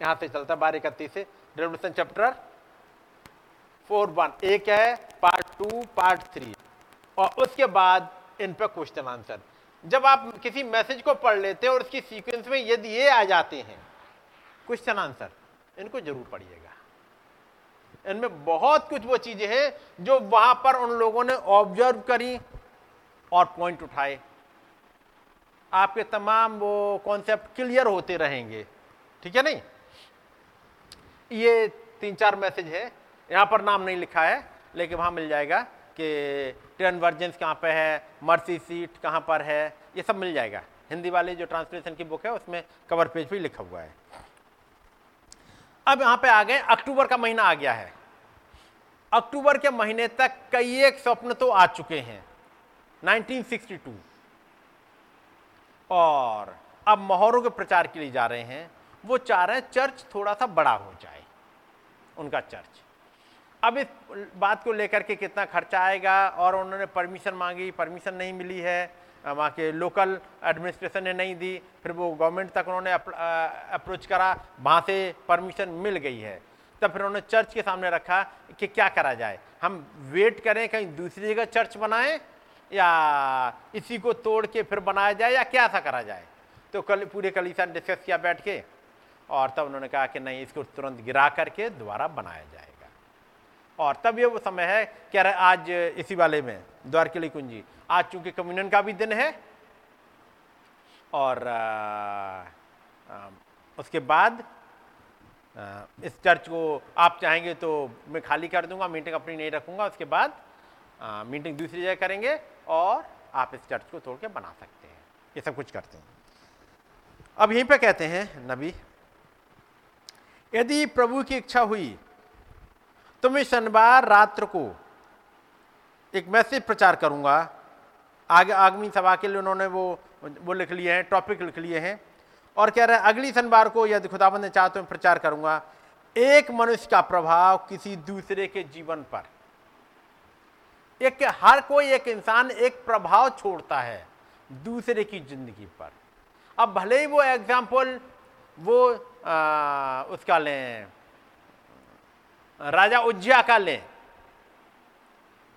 [SPEAKER 3] यहाँ से चलता बारह इकतीस से रेवल्यूशन चैप्टर फोर वन, एक है पार्ट टू पार्ट थ्री और उसके बाद इन पर क्वेश्चन आंसर जब आप किसी मैसेज को पढ़ लेते हैं और उसकी सीक्वेंस में यदि ये आ जाते हैं क्वेश्चन आंसर इनको ज़रूर पढ़िएगा। इनमें बहुत कुछ वो चीज़ें हैं जो वहाँ पर उन लोगों ने ऑब्ज़र्व करी और पॉइंट उठाए। आपके तमाम वो कॉन्सेप्ट क्लियर होते रहेंगे। ठीक है नहीं? ये तीन चार मैसेज है। यहाँ पर नाम नहीं लिखा है, लेकिन वहाँ मिल जाएगा कि टेन वर्जन्स कहाँ पर है मर्सी सीट कहाँ पर है, ये सब मिल जाएगा। हिंदी वाली जो ट्रांसलेशन की बुक है, उसमें कवर पेज भी लिखा हुआ है। अब यहाँ पे आ गए, अक्टूबर का महीना आ गया है। अक्टूबर के महीने तक कई एक स्वप्न तो आ चुके हैं 1962 और अब मोहरों के प्रचार के लिए जा रहे हैं, वो चाह रहे हैं चर्च थोड़ा सा बड़ा हो जाए, उनका चर्च। अब इस बात को लेकर के कितना खर्चा आएगा और उन्होंने परमिशन मांगी, परमिशन नहीं मिली है, वहाँ के लोकल एडमिनिस्ट्रेशन ने नहीं दी, फिर वो गवर्नमेंट तक उन्होंने अप्रोच करा, वहाँ से परमिशन मिल गई है। तब फिर उन्होंने चर्च के सामने रखा कि क्या करा जाए। हम वेट करें कहीं दूसरी जगह चर्च बनाएँ या इसी को तोड़ के फिर बनाया जाए या क्या सा करा जाए। तो कल, पूरे कलीसा डिस्कस किया बैठ के और तब उन्होंने कहा कि नहीं, इसको तुरंत गिरा करके दोबारा बनाया जाएगा और तब ये वो समय है कह रहे आज इसी वाले में द्वार के लिए कुंजी। आज चूँकि कम्युनियन का भी दिन है और आ, आ, उसके बाद आ, इस चर्च को आप चाहेंगे तो मैं खाली कर दूँगा मीटिंग अपनी नहीं रखूँगा उसके बाद आ, मीटिंग दूसरी जगह करेंगे और आप इस चर्च को तोड़ के बना सकते हैं। ये सब कुछ करते हैं। अब यहीं पे कहते हैं नबी यदि प्रभु की इच्छा हुई तो मैं शनिवार रात्र को एक मैसेज प्रचार करूँगा। आगे आगमी सभा के लिए उन्होंने वो वो लिख लिए हैं टॉपिक लिख लिए हैं। और कह रहे हैं अगली शनिवार को यदि खुदाबंद ने चाह तो मैं प्रचार करूँगा। एक मनुष्य का प्रभाव किसी दूसरे के जीवन पर। एक हर कोई एक इंसान एक प्रभाव छोड़ता है दूसरे की ज़िंदगी पर। अब भले ही वो एग्ज़ाम्पल वो आ, उसका लें राजा उज्जा का लें।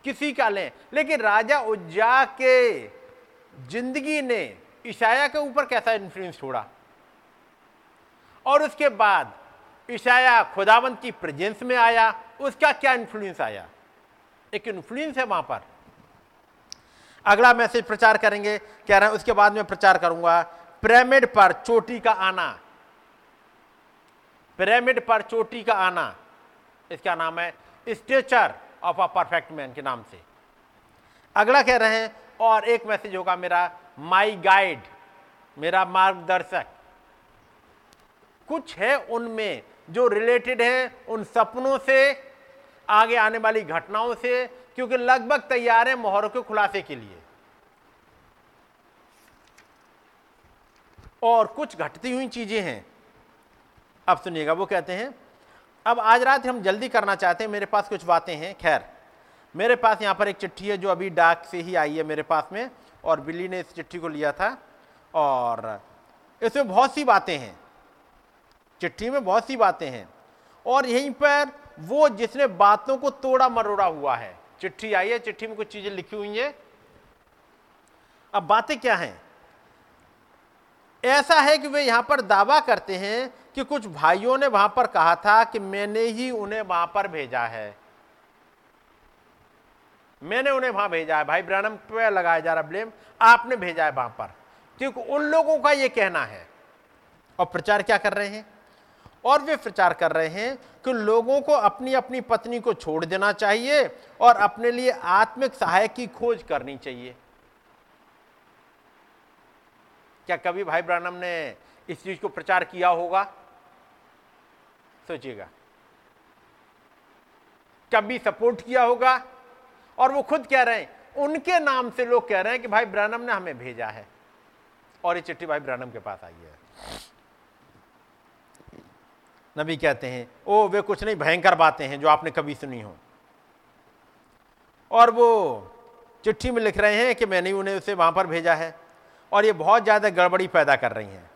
[SPEAKER 3] किसी का लें। लेकिन राजा उज्जा के ज़िंदगी ने ईशाया के ऊपर कैसा इन्फ्लुएंस छोड़ा? और उसके बाद ईशाया खुदावंत की प्रेजेंस में आया, उसका क्या इन्फ्लुएंस आया? एक इन्फ्लुएंस है वहाँ पर। अगला मैसेज प्रचार करेंगे। कह रहे हैं, उसके बाद में प्रचार करूँगा। पिरामिड पर चोटी का आना। पिरामिड पर चोटी का आना। इसका नाम है? Stature of a perfect man के नाम से। अगला कह रहे हैं, और एक मैसेज होगा मेरा माई गाइड मेरा मार्गदर्शक। कुछ है उनमें जो रिलेटेड है उन सपनों से, आगे आने वाली घटनाओं से, क्योंकि लगभग तैयार है मोहरों के खुलासे के लिए। और कुछ घटती हुई चीज़ें हैं। अब सुनिएगा, वो कहते हैं अब आज रात हम जल्दी करना चाहते हैं, मेरे पास कुछ बातें हैं। खैर, मेरे पास यहाँ पर एक चिट्ठी है जो अभी डाक से ही आई है मेरे पास में, और बिल्ली ने इस चिट्ठी को लिया था, और इसमें बहुत सी बातें हैं। चिट्ठी में बहुत सी बातें हैं, और यहीं पर वो जिसने बातों को तोड़ा मरोड़ा हुआ है। चिट्ठी आई है, चिट्ठी में कुछ चीज़ें लिखी हुई हैं। अब बातें क्या हैं? ऐसा है कि वे यहाँ पर दावा करते हैं कि कुछ भाइयों ने वहाँ पर कहा था कि मैंने ही उन्हें वहाँ पर भेजा है। मैंने उन्हें वहाँ भेजा है। भाई ब्रानम पे लगाया जा रहा ब्लेम। आपने भेजा है वहाँ पर। क्योंकि उन लोगों का यह कहना है। और प्रचार क्या कर रहे हैं? और वे प्रचार कर रहे हैं कि लोगों को अपनी अपनी पत्नी को छोड़ देना चाहिए और अपने लिए आत्मिक सहायक की खोज करनी चाहिए। क्या कभी भाई ब्रानम ने इस चीज़ को प्रचार किया होगा? सोचिएगा। कभी सपोर्ट किया होगा और वो खुद कह रहे हैं, उनके नाम से लोग कह रहे हैं कि भाई ब्रैनम ने हमें भेजा है और ये चिट्ठी भाई ब्रैनम के पास आई है। नबी कहते हैं, ओ, वे कुछ नहीं, भयंकर बातें हैं जो आपने कभी सुनी हो। और वो चिट्ठी में लिख रहे हैं कि मैंने उन्हें उसे वहाँ पर भेजा है और ये बहुत ज़्यादा गड़बड़ी पैदा कर रही हैं।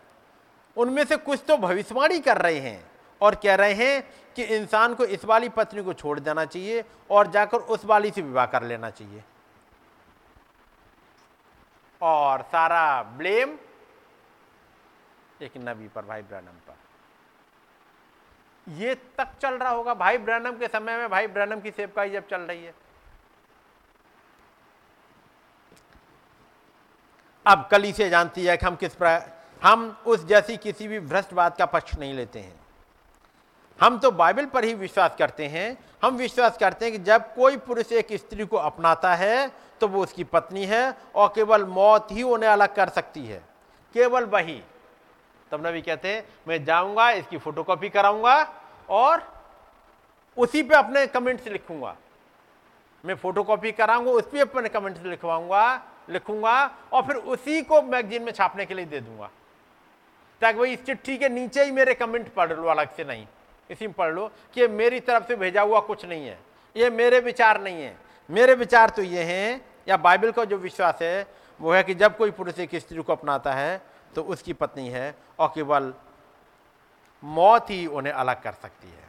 [SPEAKER 3] उनमें से कुछ तो भविष्यवाणी कर रहे हैं। और कह रहे हैं कि इंसान को इस वाली पत्नी को छोड़ देना चाहिए और जाकर उस वाली से विवाह कर लेना चाहिए। और सारा ब्लेम एक नबी पर, भाई ब्रैनम पर। यह तक चल रहा होगा भाई ब्रैनम के समय में, भाई ब्रैनम की सेवकाई जब चल रही है। अब कली से जानती है कि हम किस प्रकार हम उस जैसी किसी भी भ्रष्ट बात का पक्ष नहीं लेते हैं। हम तो बाइबल पर ही विश्वास करते हैं। हम विश्वास करते हैं कि जब कोई पुरुष एक स्त्री को अपनाता है तो वो उसकी पत्नी है और केवल मौत ही उन्हें अलग कर सकती है। केवल वही। तब नबी कहते हैं, मैं जाऊँगा, इसकी फोटोकॉपी कराऊँगा और उसी पे अपने कमेंट्स लिखूँगा। मैं फोटोकॉपी कराऊँगा, उस पर अपने कमेंट्स लिखवाऊँगा, लिखूँगा और फिर उसी को मैगजीन में छापने के लिए दे दूँगा। ताकि वही इस चिट्ठी के नीचे ही मेरे कमेंट पढ़ लो, अलग से नहीं। इसी में पढ़ लो कि ये मेरी तरफ़ से भेजा हुआ कुछ नहीं है। ये मेरे विचार नहीं है। मेरे विचार तो ये हैं, या बाइबल का जो विश्वास है, वो है कि जब कोई पुरुष एक स्त्री को अपनाता है तो उसकी पत्नी है और केवल मौत ही उन्हें अलग कर सकती है।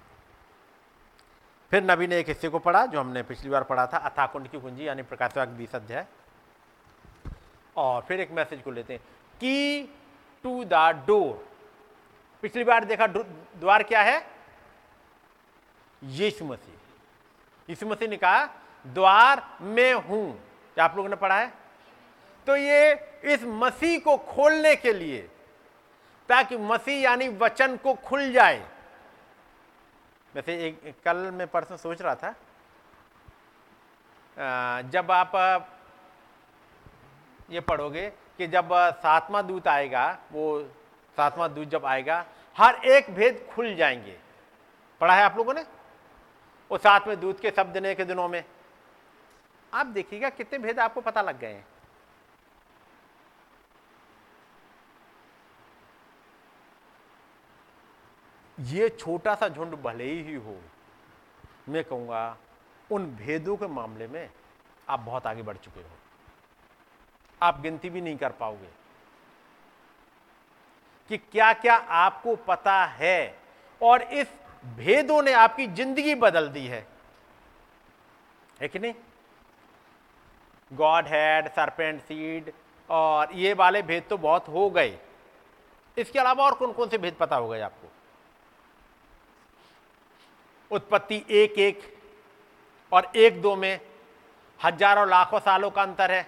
[SPEAKER 3] फिर नबी ने एक हिस्से को पढ़ा, जो हमने पिछली बार पढ़ा था, अथाकुंड की कुंजी, यानी प्रकाशवाक बीस अध्याय। और फिर एक मैसेज को लेते हैं, की टू द डोर। पिछली बार देखा द्वार क्या है? यीशु मसीह। यीशु मसीह ने कहा द्वार में हूँ। क्या आप लोगों ने पढ़ा है? तो ये इस मसीह को खोलने के लिए ताकि मसीह यानी वचन को खुल जाए। वैसे एक, कल मैं परसों सोच रहा था जब आप ये पढ़ोगे कि जब सातवां दूत आएगा वो सातवां दूत जब आएगा हर एक भेद खुल जाएँगे। पढ़ा है आप लोगों ने? वो में दूध के शब्द देने के दिनों में। आप देखिएगा कितने भेद आपको पता लग गए हैं। ये छोटा सा झुंड भले ही हो, मैं कहूँगा उन भेदों के मामले में आप बहुत आगे बढ़ चुके हो। आप गिनती भी नहीं कर पाओगे कि क्या क्या आपको पता है और इस भेदों ने आपकी ज़िंदगी बदल दी है। कि नहीं? गॉड हैड सरपेंट सीड और ये वाले भेद तो बहुत हो गए। इसके अलावा और कौन कौन से भेद पता हो गए आपको? उत्पत्ति एक एक और एक दो में हज़ारों लाखों सालों का अंतर है।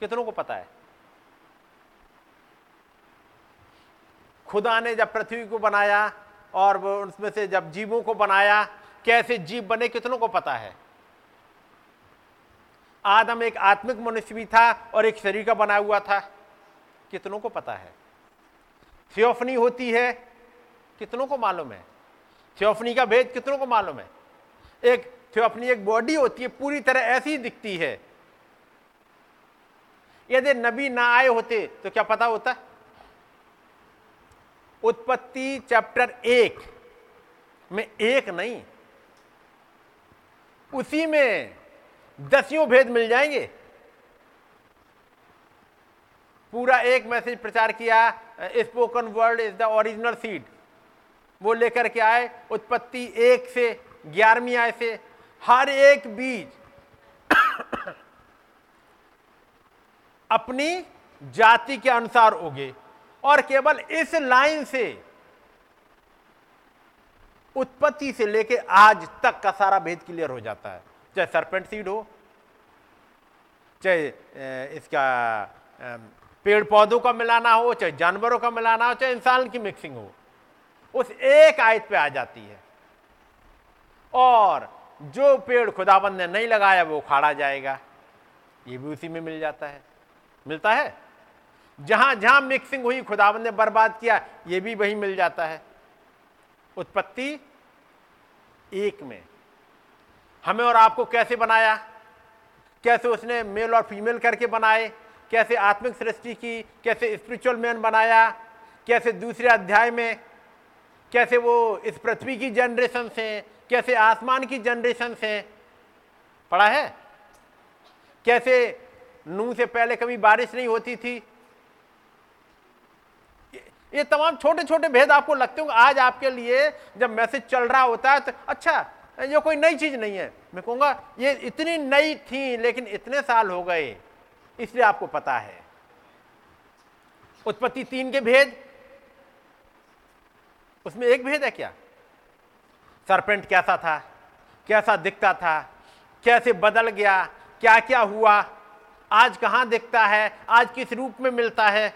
[SPEAKER 3] कितनों को पता है? खुदा ने जब पृथ्वी को बनाया और उसमें से जब जीवों को बनाया, कैसे जीव बने कितनों को पता है? आदम एक आत्मिक मनुष्य भी था और एक शरीर का बना हुआ था। कितनों को पता है? थियोफनी होती है, कितनों को मालूम है? थियोफनी का भेद कितनों को मालूम है? एक थियोफनी, एक बॉडी होती है, पूरी तरह ऐसी दिखती है। यदि नबी ना आए होते तो क्या पता होता? उत्पत्ति चैप्टर एक में एक नहीं, उसी में दसियों भेद मिल जाएँगे। पूरा एक मैसेज प्रचार किया spoken word is the original seed. वो लेकर के आए, उत्पत्ति एक से ग्यारहवीं आय से। हर एक बीज अपनी जाति के अनुसार उगे। और केवल इस लाइन से उत्पत्ति से लेके आज तक का सारा भेद क्लियर हो जाता है। चाहे सरपेंट सीड हो, चाहे इसका पेड़ पौधों का मिलाना हो, चाहे जानवरों का मिलाना हो, चाहे इंसान की मिक्सिंग हो, उस एक आयत पे आ जाती है। और जो पेड़ खुदाबंद ने नहीं लगाया, वो उखाड़ा जाएगा। ये भी उसी में मिल जाता है। मिलता है? जहाँ जहाँ मिक्सिंग हुई, खुदावन ने बर्बाद किया, ये भी वही मिल जाता है। उत्पत्ति एक में। हमें और आपको कैसे बनाया? कैसे उसने मेल और फीमेल करके बनाए? कैसे आत्मिक सृष्टि की? कैसे स्पिरिचुअल मैन बनाया? कैसे दूसरे अध्याय में? कैसे वो इस पृथ्वी की जनरेशन से कैसे आसमान की जनरेशन से पढ़ा है? कैसे नू से पहले कभी बारिश नहीं होती थी? ये तमाम छोटे छोटे भेद आपको लगते होंगे। आज आपके लिए जब मैसेज चल रहा होता है तो अच्छा ये कोई नई चीज़ नहीं है। मैं कहूँगा, ये इतनी नई थी, लेकिन इतने साल हो गए, इसलिए आपको पता है। उत्पत्ति तीन के भेद। उसमें एक भेद है क्या? सरपेंट कैसा था? कैसा दिखता था? कैसे बदल गया? क्या क्या हुआ? आज कहाँ दिखता है? आज किस रूप में मिलता है?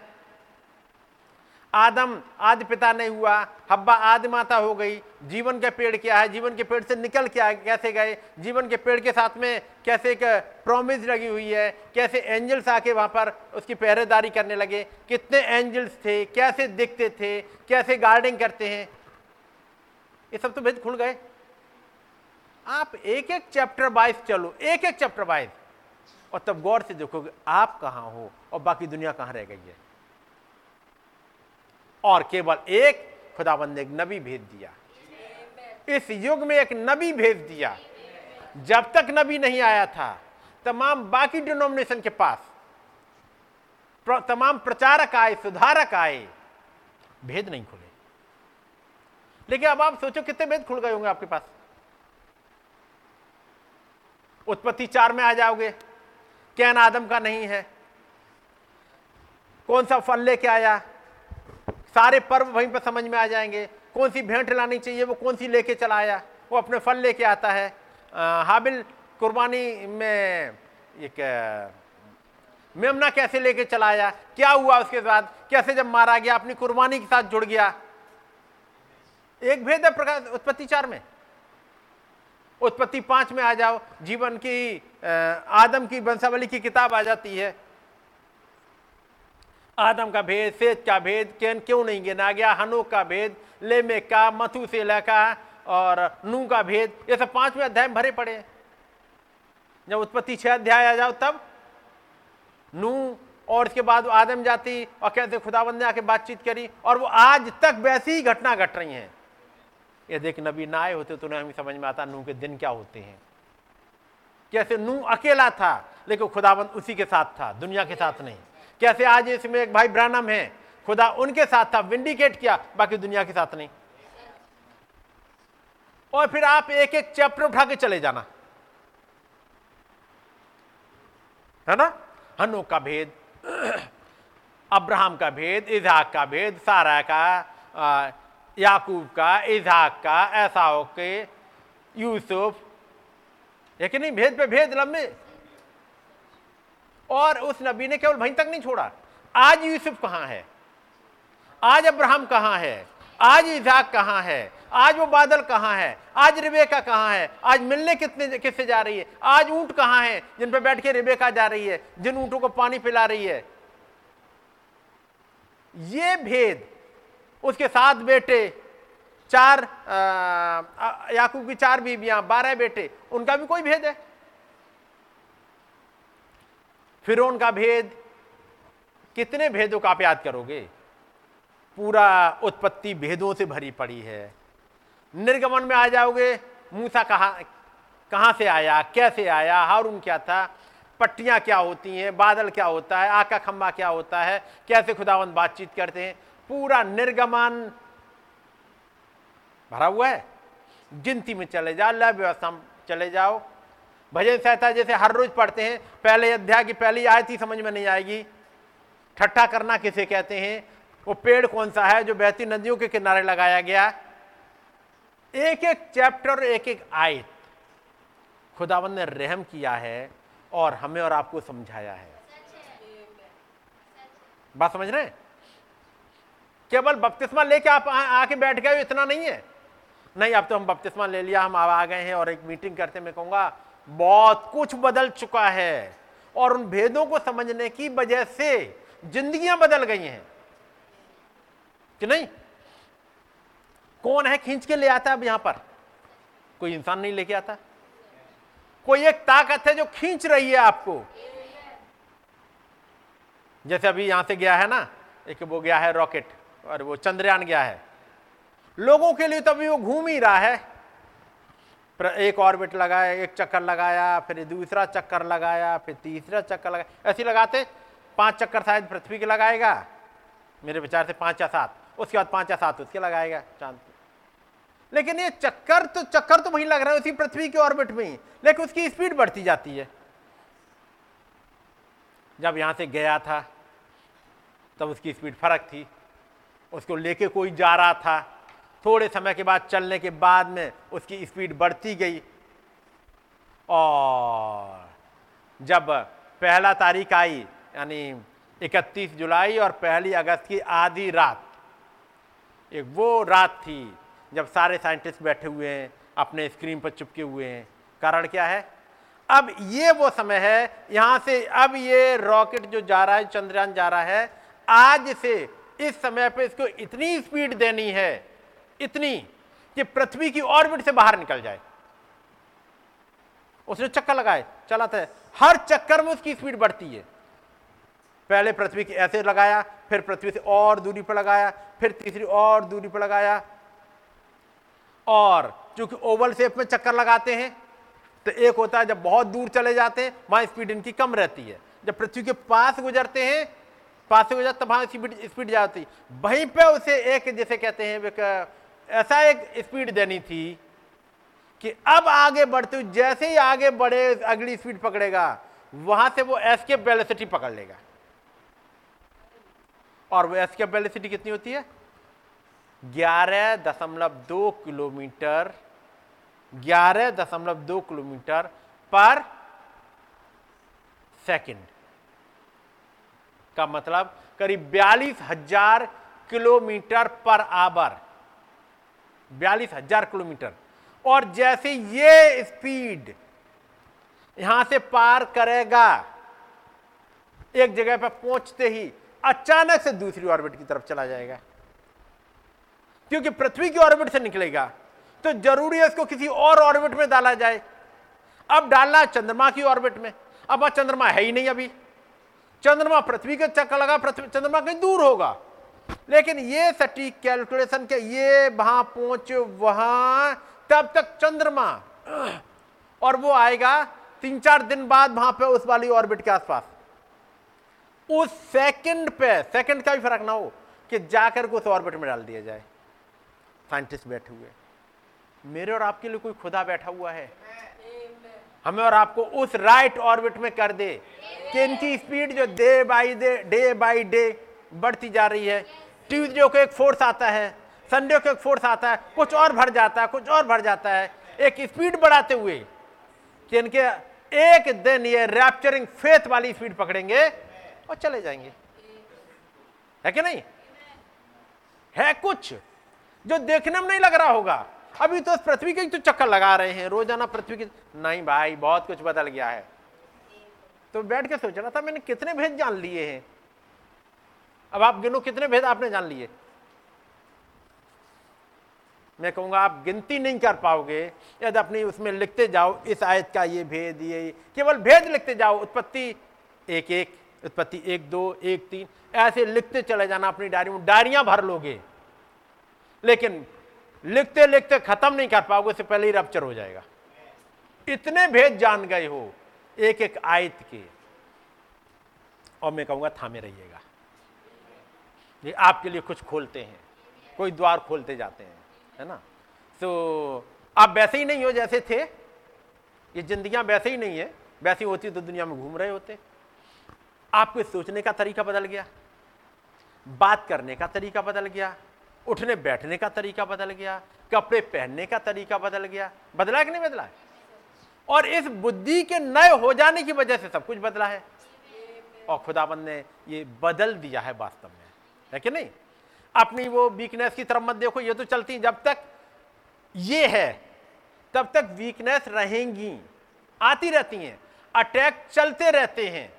[SPEAKER 3] आदम, आदि पिता नहीं हुआ, हब्बा, आदि माता हो गई। जीवन के पेड़ क्या है? जीवन के पेड़ से निकल क्या कैसे गए? जीवन के पेड़ के साथ में कैसे एक प्रॉमिस लगी हुई है? कैसे एंजल्स आके वहाँ पर उसकी पहरेदारी करने लगे? कितने एंजल्स थे? कैसे दिखते थे? कैसे गार्डिंग करते हैं? ये सब तो भेद खुल गए। आप एक एक चैप्टर वाइज चलो एक एक चैप्टर वाइज और तब गौर से देखोगे, आप कहाँ हो? और बाकी दुनिया कहाँ रह गई है? और केवल एक खुदाबंद ने एक नबी भेज दिया। इस युग में एक नबी भेज दिया। जब तक नबी नहीं आया था, तमाम बाकी डिनोमिनेशन के पास तमाम प्रचारक आए, सुधारक आए, भेद नहीं खुले। लेकिन अब आप सोचो कितने भेद खुल गए होंगे आपके पास। उत्पत्ति चार में आ जाओगे, कैन आदम का नहीं है। कौन सा फल लेके आया? सारे पर्व वहीं पर समझ में आ जाएँगे। कौन सी भेंट लानी चाहिए, वो कौन सी लेके चला आया, वो अपने फल लेके आता है। हाबिल कुर्बानी में एक मेमना कैसे लेके चला आया, क्या हुआ उसके बाद, कैसे जब मारा गया, अपनी कुर्बानी के साथ जुड़ गया। एक भेद है प्रकाश, उत्पत्ति चार में। उत्पत्ति पाँच में आ जाओ, जीवन की आदम की, वंशावली की किताब आ जाती है। आदम का भेद सेज का भेद कैन क्यों नहीं गिना गया? हनोक का भेद, लेमे का मथु से का और नू का भेद, ये सब पाँचवें अध्याय भरे पड़े जब उत्पत्ति छह अध्याय आ जाओ, तब नू और इसके बाद वो आदम जाती और कैसे खुदाबंद ने आके बातचीत करी और वो आज तक वैसी ही घटना घट रही हैं। ये देख नबी ना आए होते तो हमें समझ में आता नू के दिन क्या होते हैं। कैसे नू अकेला था, लेकिन खुदाबंद उसी के साथ था, दुनिया के साथ नहीं। कैसे आज इसमें एक भाई ब्रानम है? खुदा उनके साथ था विंडिकेट किया, बाकी दुनिया के साथ नहीं। और फिर आप एक एक चैप्टर उठा के चले जाना। है ना? हनु का भेद, अब्राहम का भेद, इजहाक का भेद, सारा का याकूब का, इजहाक का, ऐसा के यूसुफ लेकिन नहीं? भेद पे भेद, लंबे। और उस नबी ने केवल वहीं तक नहीं छोड़ा। आज यूसुफ कहाँ है? आज अब्राहम कहाँ है? आज इजाक कहाँ है? आज वो बादल कहाँ है? आज रिबेका कहाँ है? आज मिलने कितने किससे जा रही है? आज ऊँट कहाँ है जिन पर बैठ के रिबेका जा रही है, जिन ऊंटों को पानी पिला रही है? ये भेद, उसके सात बेटे, चार याकूब की चार बीबियाँ बारह बेटे, उनका भी कोई भेद है? फिर का भेद, कितने भेदों का आप याद करोगे? पूरा उत्पत्ति भेदों से भरी पड़ी है। निर्गमन में आ जाओगे, मूसा कहा, कहाँ से आया, कैसे आया, हारून क्या था, पट्टियाँ क्या होती हैं, बादल क्या होता है आका खम्बा क्या होता है, कैसे खुदावंत बातचीत करते हैं। पूरा निर्गमन भरा हुआ है। गिनती में चले जाओ, लय व्यवस्था चले जाओ भजन सहता जैसे हर रोज पढ़ते हैं, पहले अध्याय की पहली आयत ही समझ में नहीं आएगी। ठट्ठा करना किसे कहते हैं? वो पेड़ कौन सा है जो बहती नदियों के किनारे लगाया गया? एक एक चैप्टर एक एक आयत। खुदावन ने रहम किया है और हमें और आपको समझाया है। बात समझ रहे हैं? केवल बपतिस्मा लेके आप आके बैठ गए इतना नहीं है। नहीं, अब तो हम बपतिस्मा ले लिया, हम आ गए हैं और एक मीटिंग करते मैं कहूँगा बहुत कुछ बदल चुका है। और उन भेदों को समझने की वजह से जिंदगियाँ बदल गई हैं। कि नहीं? कौन है खींच के ले आता है अब यहाँ पर? कोई इंसान नहीं लेके आता। कोई एक ताकत है जो खींच रही है आपको। जैसे अभी यहाँ से गया है ना, एक वो गया है रॉकेट, और वो चंद्रयान गया है। लोगों के लिए तो अभी वो घूम ही रहा है। एक ऑर्बिट लगाया, एक चक्कर लगाया, फिर दूसरा चक्कर लगाया, फिर तीसरा चक्कर लगाया। ऐसे लगाते, पाँच चक्कर शायद पृथ्वी के लगाएगा। मेरे विचार से पाँच या सात। उसके बाद पाँच या सात उसके लगाएगा, चाँद लेकिन ये चक्कर तो चक्कर तो वहीं लग रहा है, उसी पृथ्वी के ऑर्बिट में ही। लेकिन उसकी स्पीड बढ़ती जाती है। जब यहाँ से गया था, तब उसकी स्पीड फ़र्क थी। उसको लेके कोई जा रहा था थोड़े समय के बाद, चलने के बाद में उसकी स्पीड बढ़ती गई। और जब पहला तारीख आई, यानी 31 जुलाई और पहली अगस्त की आधी रात, एक वो रात थी जब सारे साइंटिस्ट बैठे हुए हैं, अपने स्क्रीन पर चिपके हुए हैं। कारण क्या है? अब ये वो समय है, यहाँ से अब ये रॉकेट जो जा रहा है, चंद्रयान जा रहा है, आज से इस समय पे इसको इतनी स्पीड देनी है इतनी कि पृथ्वी की ऑर्बिट से बाहर निकल जाए। उसने चक्कर लगाए चलाता है हर चक्कर में उसकी स्पीड बढ़ती है। पहले पृथ्वी की ऐसे लगाया, फिर पृथ्वी से और दूरी पर लगाया, फिर तीसरी और दूरी पर लगाया। और चूँकि ओवल शेप में चक्कर लगाते हैं तो एक होता है जब बहुत दूर चले जाते हैं, वहाँ स्पीड इनकी कम रहती है। जब पृथ्वी के पास गुजरते हैं, पास से गुजरते वहाँ स्पीड स्पीड जाती वहीं पे उसे एक, जैसे कहते हैं ऐसा एक स्पीड देनी थी कि अब आगे बढ़ते हुए, जैसे ही आगे बढ़े, अगली स्पीड पकड़ेगा, वहाँ से वो एस्केप वेलोसिटी पकड़ लेगा। और वो एस्केप वेलोसिटी कितनी होती है? ग्यारह दशमलव दो किलोमीटर, ग्यारह दशमलव दो किलोमीटर पर सेकंड। का मतलब करीब बयालीस हज़ार किलोमीटर पर आवर। बयालीस हज़ार किलोमीटर। और जैसे ये स्पीड यहाँ से पार करेगा, एक जगह पर पहुँचते ही अचानक से दूसरी ऑर्बिट की तरफ़ चला जाएगा। क्योंकि पृथ्वी की ऑर्बिट से निकलेगा तो ज़रूरी है इसको किसी और ऑर्बिट में डाला जाए। अब डालना चंद्रमा की ऑर्बिट में। अब चंद्रमा है ही नहीं अभी। चंद्रमा पृथ्वी के चक्कर लगा चंद्रमा कहीं दूर होगा। लेकिन ये सटीक कैलकुलेशन के ये वहाँ पहुँच वहाँ तब तक चंद्रमा। और वो आएगा तीन चार दिन बाद वहाँ पे उस वाली ऑर्बिट के आसपास। उस सेकंड पे सेकंड का भी फ़र्क ना हो कि जाकर को उस ऑर्बिट में डाल दिया जाए। साइंटिस्ट बैठे हुए। मेरे और आपके लिए कोई खुदा बैठा हुआ है? हमें और आपको उस राइट ऑर्बिट में कर दे। कि इनकी स्पीड जो day by day day by day बढ़ती जा रही है। ट्यूजडे को एक फोर्स आता है, संडे को एक फोर्स आता है, कुछ और भर जाता है, कुछ और भर जाता है। एक स्पीड बढ़ाते हुए कि इनके एक दिन ये रैप्चरिंग फेथ वाली स्पीड पकड़ेंगे और चले जाएँगे। है कि नहीं? है कुछ जो देखने में नहीं लग रहा होगा। अभी तो पृथ्वी के तो चक्कर लगा रहे हैं। रोज़ाना पृथ्वी की नहीं भाई, बहुत कुछ बदल गया है। तो बैठ के सोच रहा था, मैंने कितने भेद जान लिए हैं। अब आप गिनो, कितने भेद आपने जान लिए? मैं कहूँगा, आप गिनती नहीं कर पाओगे, यदि अपनी उसमें लिखते जाओ, इस आयत का ये भेद, ये केवल भेद लिखते जाओ, उत्पत्ति एक एक, उत्पत्ति एक दो, एक तीन, ऐसे लिखते चले जाना अपनी डायरी में, डायरियाँ भर लोगे। लेकिन लिखते लिखते खत्म नहीं कर पाओगे, उससे पहले ही रप्चर हो जाएगा। इतने भेद जान गए हो, एक एक आयत के। और मैं कहूँगा, थामे रहिएगा। ये आपके लिए कुछ खोलते हैं। कोई द्वार खोलते जाते हैं, है ना? तो आप वैसे ही नहीं हो जैसे थे। ये जिंदगियाँ वैसे ही नहीं है। वैसी होती तो दुनिया में घूम रहे होते। आपके सोचने का तरीका बदल गया। बात करने का तरीका बदल गया। उठने बैठने का तरीका बदल गया। कपड़े पहनने का तरीका बदल गया। बदला कि नहीं बदला और इस बुद्धि के नए हो जाने की वजह से सब कुछ बदला है। और खुदाबंद ने ये बदल दिया है वास्तव में। है कि नहीं? अपनी वो वीकनेस की तरफ़ मत देखो, ये तो चलती जब तक ये है, तब तक वीकनेस रहेंगी, आती रहती हैं अटैक चलते रहते हैं।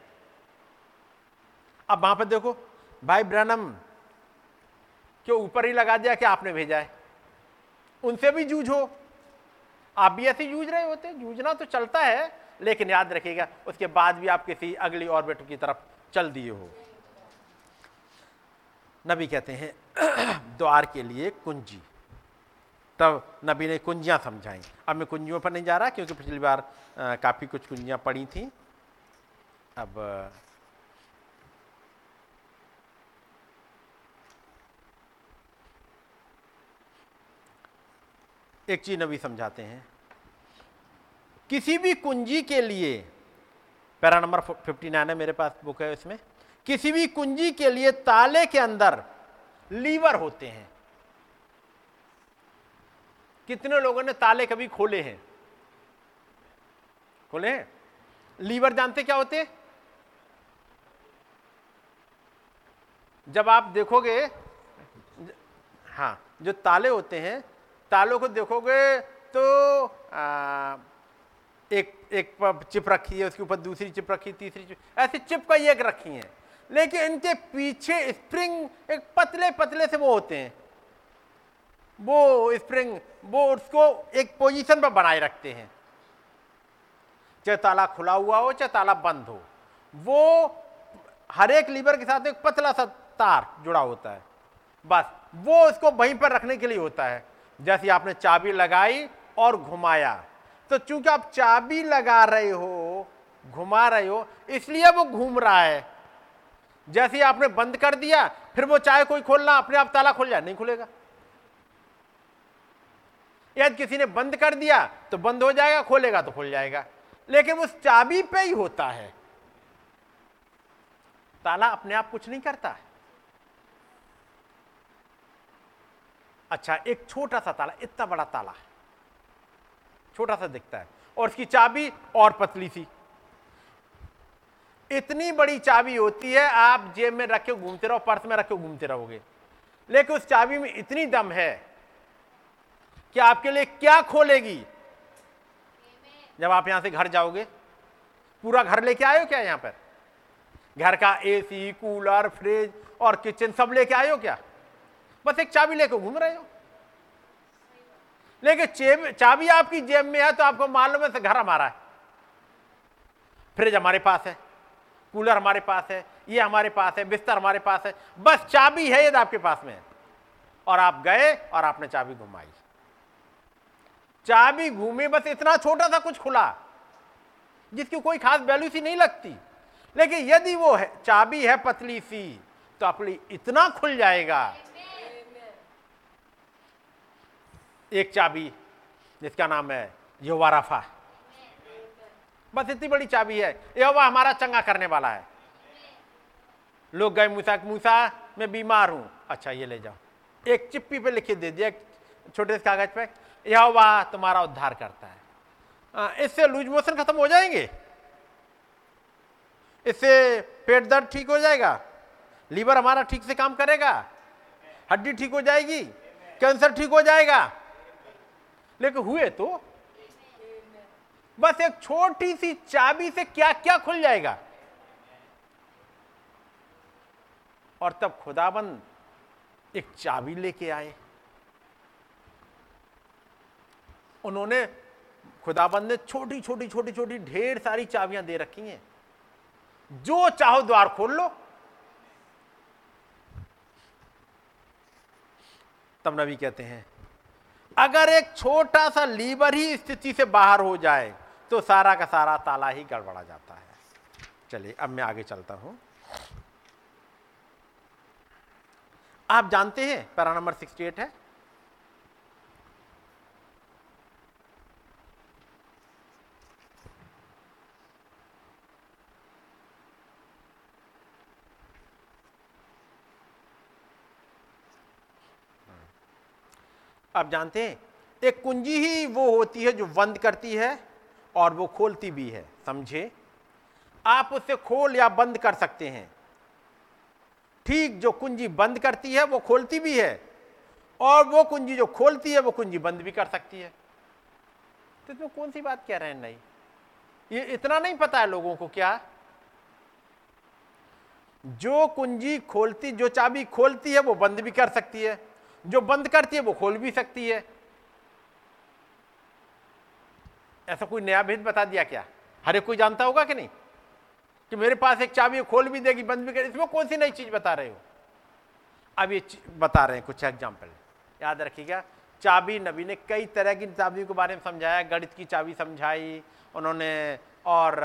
[SPEAKER 3] अब वहाँ पर देखो, भाई ब्रनम के ऊपर ही लगा दिया कि आपने भेजा है? उनसे भी जूझो आप भी ऐसे जूझ रहे होते, जूझना तो चलता है, लेकिन याद रखिएगा, उसके बाद भी आप किसी अगली ऑर्बिट की तरफ़ चल दिए हो। नबी कहते हैं, द्वार के लिए कुंजी। तब नबी ने कुंजियाँ समझाई। अब मैं कुंजियों पर नहीं जा रहा, क्योंकि पिछली बार काफ़ी कुछ कुंजियाँ पड़ी थी। अब एक चीज़ नबी समझाते हैं, किसी भी कुंजी के लिए, पैरा नंबर 59 है मेरे पास, बुक है इसमें। किसी भी कुंजी के लिए ताले के अंदर लीवर होते हैं। कितने लोगों ने ताले कभी खोले हैं? खोले हैं? लीवर जानते क्या होते जब आप देखोगे हाँ जो ताले होते हैं तालों को देखोगे तो आ, एक एक चिप रखी है उसके ऊपर दूसरी चिप रखी तीसरी चिप ऐसी चिप का एक रखी है। लेकिन इनके पीछे स्प्रिंग एक पतले पतले से वो होते हैं। वो स्प्रिंग, वो उसको एक पोजीशन पर बनाए रखते हैं। चाहे ताला खुला हुआ हो, चाहे ताला बंद हो। वो हर एक लीवर के साथ एक पतला सा तार जुड़ा होता है। बस, वो उसको वहीं पर रखने के लिए होता है। जैसे आपने चाबी लगाई और घुमाया। तो चूँकि आप चाबी लगा रहे हो, घुमा रहे हो, इसलिए वो घूम रहा है। जैसे ही आपने बंद कर दिया, फिर वो चाहे कोई खोलना, अपने आप ताला खुल जाए नहीं खुलेगा। यदि किसी ने बंद कर दिया तो बंद हो जाएगा, खोलेगा तो खुल जाएगा। लेकिन उस चाबी पे ही होता है। ताला अपने आप कुछ नहीं करता है। अच्छा एक छोटा सा ताला, इतना बड़ा ताला है छोटा सा दिखता है। और उसकी चाबी और पतली सी। इतनी बड़ी चाबी होती है, आप जेब में रखे घूमते रहो, पर्स में रखे घूमते रहोगे। लेकिन उस चाबी में इतनी दम है कि आपके लिए क्या खोलेगी? जब आप यहाँ से घर जाओगे, पूरा घर लेके आयो क्या यहाँ पर? घर का एसी कूलर फ्रिज और किचन सब लेके आयो क्या? बस एक चाबी लेकर घूम रहे हो। लेकिन चाबी आपकी जेब में है तो आपको मालूम है घर हमारा है। फ्रिज हमारे पास है। कूलर हमारे पास है, ये हमारे पास है, बिस्तर हमारे पास है, बस चाबी है यदि आपके पास में। और आप गए और आपने चाबी घुमाई। चाबी घूमी, बस इतना छोटा सा कुछ खुला, जिसकी कोई खास वैल्यू सी नहीं लगती। लेकिन यदि वो है, चाबी है पतली सी तो अपनी इतना खुल जाएगा। एक चाबी, जिसका नाम है योवाराफा बस इतनी बड़ी चाबी है। यहोवा हमारा चंगा करने वाला है। लोग गए मूसा मूसा, मैं बीमार हूँ। अच्छा ये ले जाओ। एक चिप्पी पे लिखे दे दिया छोटे से कागज़ पे, यहोवा तुम्हारा उद्धार करता है। इससे लूज मोशन खत्म हो जाएँगे? इससे पेट दर्द ठीक हो जाएगा? लीवर हमारा ठीक से काम करेगा? हड्डी ठीक हो जाएगी? कैंसर ठीक हो जाएगा? लेकिन हुए तो? बस एक छोटी सी चाबी से क्या क्या खुल जाएगा? और तब खुदाबंद एक चाबी लेके आए। उन्होंने, खुदाबंद ने छोटी छोटी छोटी छोटी ढेर सारी चाबियाँ दे रखी हैं। जो चाहो द्वार खोल लो। तब नबी कहते हैं, अगर एक छोटा सा लीवर ही स्थिति से बाहर हो जाए तो सारा का सारा ताला ही गड़बड़ा जाता है। चलिए, अब मैं आगे चलता हूँ। आप जानते हैं पैरा नंबर 68 है? आप जानते हैं, एक कुंजी ही वो होती है जो बंद करती है। और वो खोलती भी है, समझे? आप उसे खोल या बंद कर सकते हैं। ठीक जो कुंजी बंद करती है, वो खोलती भी है। और वो कुंजी जो खोलती है, वो कुंजी बंद भी कर सकती है। तो इसमें कौन सी बात कह रहे हैं नहीं? ये इतना नहीं पता है लोगों को क्या? जो कुंजी खोलती, जो चाबी खोलती है, वो बंद भी कर सकती है। जो बंद करती है, वो खोल भी सकती है। ऐसा कोई नया भेद बता दिया क्या? हर एक कोई जानता होगा कि नहीं? कि मेरे पास एक चाबी खोल भी देगी, बंद भी करेगी इसमें कौन सी नई चीज़ बता रहे हो? अब ये बता रहे हैं कुछ एग्ज़ाम्पल याद रखिएगा, चाबी, नबी ने कई तरह की चाबी के बारे में समझाया। गणित की चाबी समझाई, उन्होंने और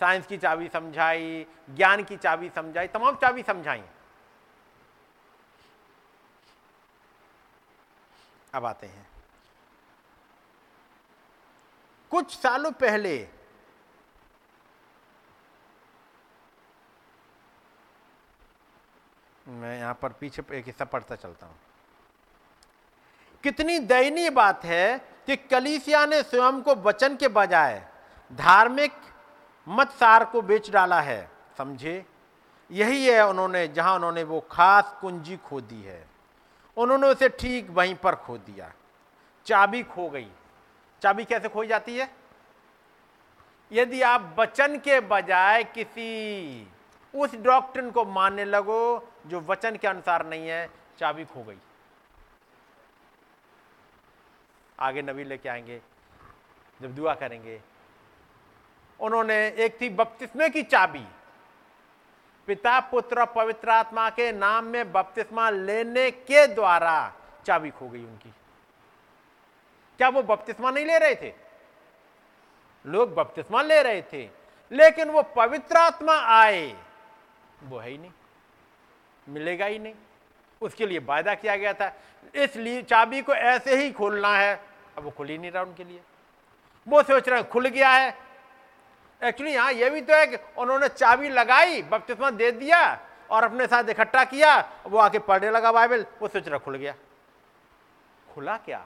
[SPEAKER 3] साइंस की चाबी समझाई, ज्ञान की चाबी समझाई, तमाम चाबी समझाई। अब आते हैं। कुछ सालों पहले मैं यहाँ पर पीछे एक हिस्सा पढ़ता चलता हूँ। कितनी दयनीय बात है कि कलीसिया ने स्वयं को वचन के बजाय धार्मिक मत सार को बेच डाला है, समझे? यही है उन्होंने, जहाँ उन्होंने वो खास कुंजी खो दी है। उन्होंने उसे ठीक वहीं पर खो दिया। चाबी खो गई। चाबी कैसे खोई जाती है? यदि आप वचन के बजाय किसी उस डॉक्ट्रिन को मानने लगो जो वचन के अनुसार नहीं है, चाबी खो गई। आगे नबी लेके आएँगे, जब दुआ करेंगे। उन्होंने एक थी बपतिस्मे की चाबी। पिता, पुत्र पवित्र आत्मा के नाम में बपतिस्मा लेने के द्वारा चाबी खो गई उनकी। क्या वो बपतिस्मा नहीं ले रहे थे? लोग बपतिस्मा ले रहे थे, लेकिन वो पवित्र आत्मा आए। वो है ही नहीं, मिलेगा ही नहीं। उसके लिए वायदा किया गया था इसलिए चाबी को ऐसे ही खोलना है। अब वो खुल ही नहीं रहा उनके लिए। वो सोच रहे खुल गया है। एक्चुअली यहाँ ये भी तो है कि उन्होंने चाबी लगाई, बपतिस्मा दे दिया और अपने साथ इकट्ठा किया, वो आके पढ़ने लगा बाइबल, वो सोच रहा खुल गया। खुला क्या?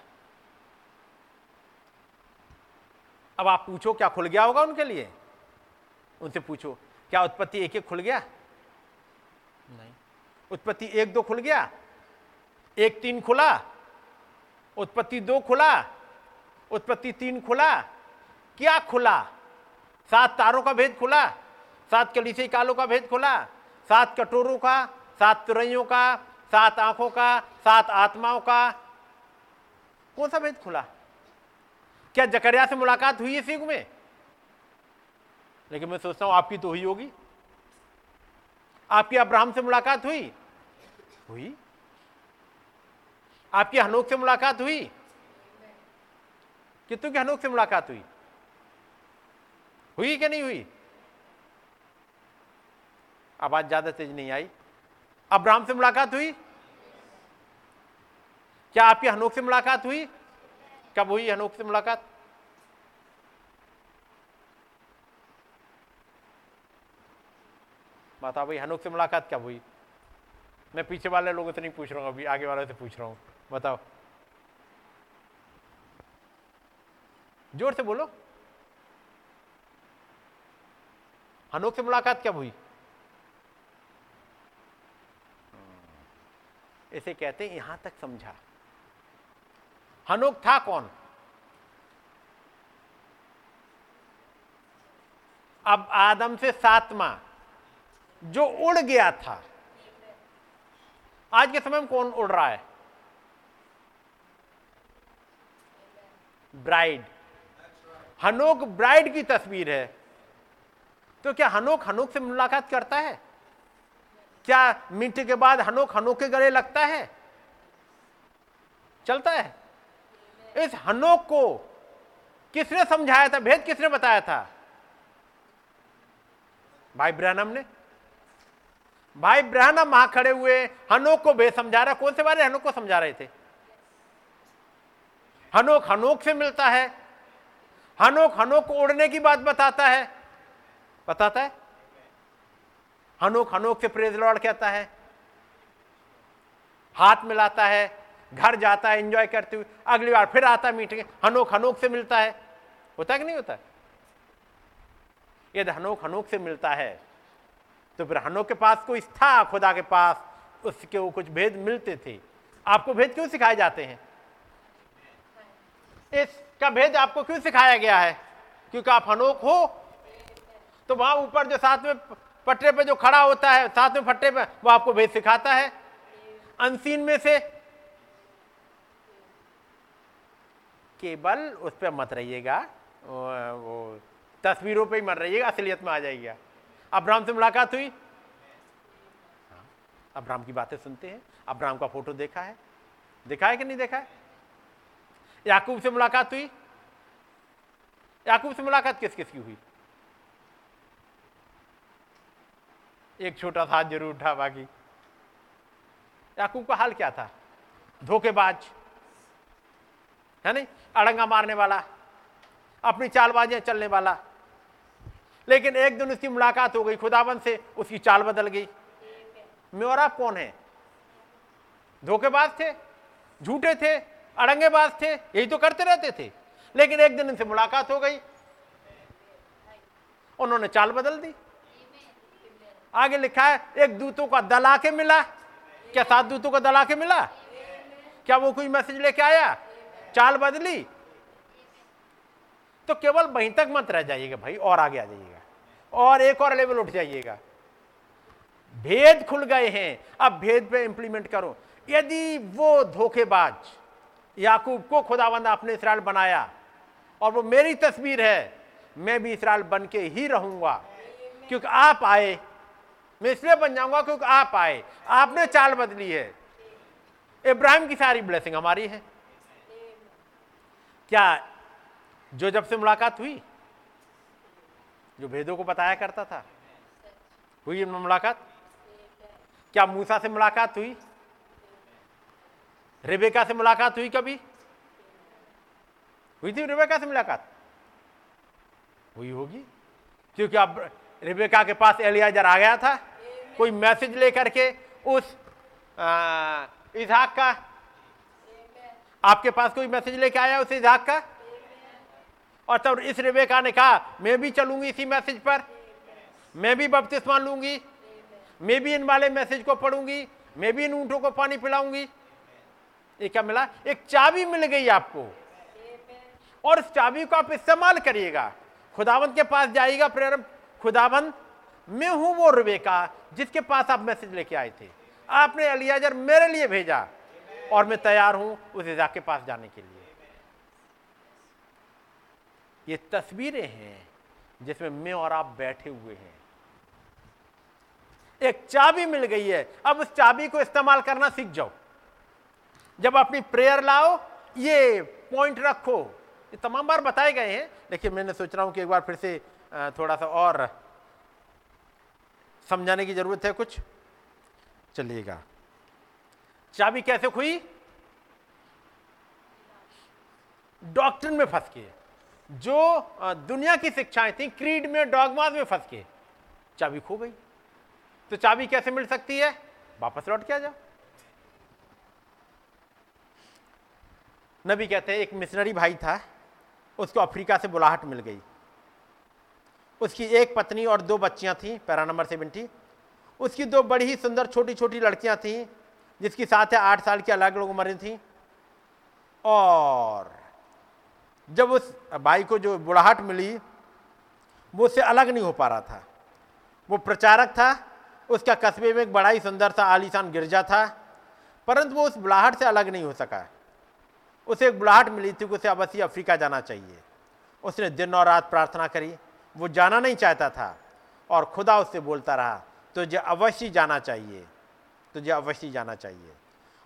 [SPEAKER 3] अब आप पूछो क्या खुल गया होगा उनके लिए? उनसे पूछो क्या उत्पत्ति एक एक खुल गया? नहीं। उत्पत्ति एक दो खुल गया? एक तीन खुला? उत्पत्ति दो खुला? उत्पत्ति तीन खुला? क्या खुला? सात तारों का भेद खुला? सात कलिसे कालों का भेद खुला? सात कटोरों का? सात तुरैयों का? सात आँखों का? सात आत्माओं का? कौन सा भेद खुला? क्या जकरिया से मुलाकात हुई है युग में? लेकिन मैं सोचता हूँ आपकी तो हुई होगी। आपकी अब्राहम से मुलाकात हुई? हुई। आपकी हनोक से मुलाकात हुई? कितु की हनोक से मुलाकात हुई? हुई कि नहीं हुई? आवाज़ ज़्यादा तेज नहीं आई। अब्राहम से मुलाकात हुई? क्या आपकी हनोक से मुलाकात हुई? कब हुई हनोक से मुलाकात बताओ भाई हनोक से मुलाकात कब हुई मैं पीछे वाले लोगों से नहीं पूछ रहा हूँ अभी आगे वाले से पूछ रहा हूँ बताओ ज़ोर से बोलो हनोक से मुलाकात कब हुई इसे कहते हैं, यहाँ तक समझा। हनोक था कौन अब आदम से सातवा, जो उड़ गया था। आज के समय में कौन उड़ रहा है? ब्राइड हनोक ब्राइड की तस्वीर है। तो क्या हनोक हनोक से मुलाकात करता है? क्या मिनट के बाद हनोक हनोक के गले लगता है? चलता है। इस हनोक को किसने समझाया था? भेद किसने बताया था? भाई ब्रहणम ने। भाई ब्रहणम वहाँ खड़े हुए हनोक को भेद समझा रहा। कौन से बारे हनोक को समझा रहे थे? हनोक हनोक से मिलता है। हनोक हनोक को उड़ने की बात बताता है। बताता है? हनोक हनोक से प्रेज लॉर्ड कहता है। हाथ मिलाता है। घर जाता है एंजॉय करते हुए, अगली बार फिर आता है मीटिंग हनोक हनोक से मिलता है। होता है कि नहीं होता यदि हनोक हनोक से मिलता है तो फिर हनोक के पास कोई था, खुदा के पास, उसके वो कुछ भेद मिलते थे। आपको भेद क्यों सिखाए जाते हैं? इसका भेद आपको क्यों सिखाया गया है? क्योंकि आप हनोक हो तो वहाँ ऊपर जो साथ में पटरे पे जो खड़ा होता है, साथ में फट्टे पे, वो आपको भेद सिखाता है। अनसीन में से केवल उस पर मत रहिएगा वो तस्वीरों पे ही मर रहिएगा असलियत में आ जाएगा अब्राम से मुलाकात हुई। हाँ, अब्राम की बातें सुनते हैं। अब्राम का फ़ोटो देखा है। देखा है कि नहीं देखा है? याकूब से मुलाकात हुई। याकूब से मुलाकात किस किस की हुई? एक छोटा सा हाथ ज़रूर उठा बाकी। याकूब का हाल क्या था? धोखेबाज। है नहीं? अड़ंगा मारने वाला, अपनी चालबाजियाँ चलने वाला। लेकिन एक दिन उसकी मुलाकात हो गई खुदाबंद से, उसकी चाल बदल गई। मैं और आप कौन है? धोखेबाज थे, झूठे थे, अड़ंगेबाज थे, यही तो करते रहते थे। लेकिन एक दिन इनसे मुलाकात हो गई। उन्होंने चाल बदल दी। आगे लिखा है, एक दूतों का दल आके मिला। क्या सात दूतों का दल आके मिला? क्या वो कोई मैसेज लेके आया? चाल बदली। तो केवल वहीं तक मत रह जाइएगा भाई, और आगे आ जाइएगा, और एक और लेवल उठ जाइएगा। भेद खुल गए हैं, अब भेद पे इंप्लीमेंट करो। यदि वो धोखेबाज याकूब को खुदावंद आपने इसराइल बनाया, और वो मेरी तस्वीर है, मैं भी इसराइल बन के ही रहूँगा, क्योंकि आप आए, मैं इसलिए बन जाऊँगा क्योंकि आप आए, आपने चाल बदली है। इब्राहिम की सारी ब्लेसिंग हमारी है। क्या जो जब से मुलाकात हुई, जो भेदों को बताया करता था, हुई मुलाकात? क्या मूसा से मुलाकात हुई? रेबेका से मुलाकात हुई कभी? हुई थी रेबेका से मुलाकात? हुई होगी। क्योंकि अब रेबेका के पास एलियाजर आ गया था। कोई मैसेज लेकर के उस इजहाक का आपके पास कोई मैसेज लेके आया उस इजहाक का और तब इस रेबेका ने कहा, मैं भी चलूँगी इसी मैसेज पर। मैं भी बपतिस्मा लूँगी। मैं भी इन वाले मैसेज को पढ़ूँगी। मैं भी इन ऊंटों को पानी पिलाऊँगी। ये क्या मिला? एक चाबी मिल गई आपको। और इस चाबी को आप इस्तेमाल करिएगा। खुदावंत के पास जाएगा प्रेरम। खुदावंत, मैं हूँ वो रुबेका जिसके पास आप मैसेज लेके आए थे। आपने अलियाजर मेरे लिए भेजा। और मैं तैयार हूँ उस इजाक के पास जाने के लिए। ये तस्वीरें हैं जिसमें मैं और आप बैठे हुए हैं। एक चाबी मिल गई है। अब उस चाबी को इस्तेमाल करना सीख जाओ। जब अपनी प्रेयर लाओ, ये पॉइंट रखो। ये तमाम बार बताए गए हैं। लेकिन मैंने सोच रहा हूँ कि एक बार फिर से थोड़ा सा और समझाने की ज़रूरत है कुछ। चलिएगा। चाबी कैसे खुई? डॉक्टर में फंस के जो दुनिया की शिक्षाएँ थी, क्रीड में, डॉगमाज में फंस के चाबी खो गई। तो चाबी कैसे मिल सकती है? वापस लौट के आ जाओ नबी कहते हैं, एक मिशनरी भाई था, उसको अफ्रीका से बुलाहट मिल गई। उसकी एक पत्नी और दो बच्चियाँ थीं, पैरा नंबर सेवेंटी उसकी दो बड़ी ही सुंदर छोटी छोटी लड़कियाँ थीं जिसकी साथ है आठ साल की अलग अलग उम्र थी। और जब उस भाई को जो बुढ़ाहट मिली, वो उससे अलग नहीं हो पा रहा था। वो प्रचारक था, उसका कस्बे में एक बड़ा ही सुंदर सा आलीशान गिरजा था, परंतु वो उस बुलाहट से अलग नहीं हो सका। उसे एक बुलाहट मिली थी कि उसे अवश्य अफ्रीका जाना चाहिए। उसने दिन और रात प्रार्थना करी, वो जाना नहीं चाहता था और खुदा उससे बोलता रहा, तुझे अवश्य जाना चाहिए। तुझे अवश्य जाना चाहिए।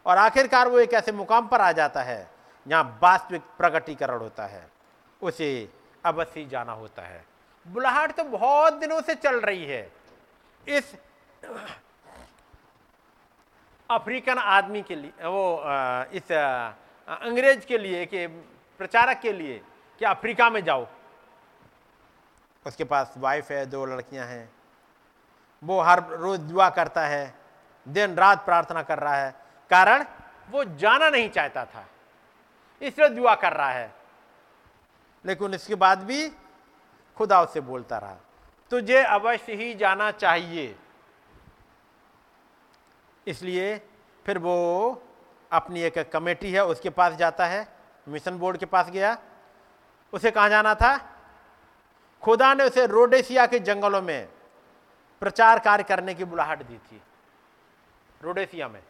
[SPEAKER 3] और आखिरकार वो एक ऐसे मुकाम पर आ जाता है, जहाँ वास्तविक प्रकटीकरण होता है। उसे अवश्य जाना होता है। बुलाहट तो बहुत दिनों से चल रही है। इस अफ्रीकन आदमी के लिए, वो इस अंग्रेज़ के लिए, कि प्रचारक के लिए कि अफ्रीका में जाओ। उसके पास वाइफ है, दो लड़कियाँ हैं। वो हर रोज दुआ करता है दिन रात प्रार्थना कर रहा है। कारण, वो जाना नहीं चाहता था। इसलिए दुआ कर रहा है। लेकिन इसके बाद भी खुदा उससे बोलता रहा, तुझे अवश्य ही जाना चाहिए। इसलिए फिर वो अपनी एक कमेटी है, उसके पास जाता है, मिशन बोर्ड के पास गया। उसे कहाँ जाना था? खुदा ने उसे रोडेसिया के जंगलों में प्रचार कार्य करने की बुलाहट दी थी। रोडेसिया में।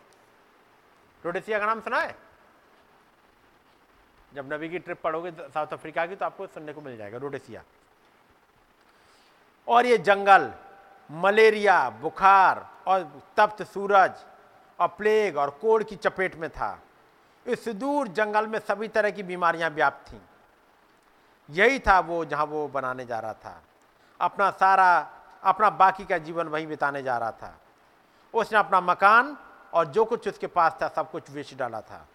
[SPEAKER 3] रोडेसिया का नाम सुना है? जब नबी की ट्रिप पढ़ोगे साउथ अफ्रीका की तो आपको सुनने को मिल जाएगा, रोडेसिया। और ये जंगल, मलेरिया, बुखार और तप्त सूरज और प्लेग और कोड़ की चपेट में था। इस दूर जंगल में सभी तरह की बीमारियाँ व्याप्त थीं। यही था वो जहाँ वो बनाने जा रहा था। अपना सारा, अपना बाकी का जीवन वहीं बिताने जा रहा था। उसने अपना मकान और जो कुछ उसके पास था, सब कुछ बेच डाला था।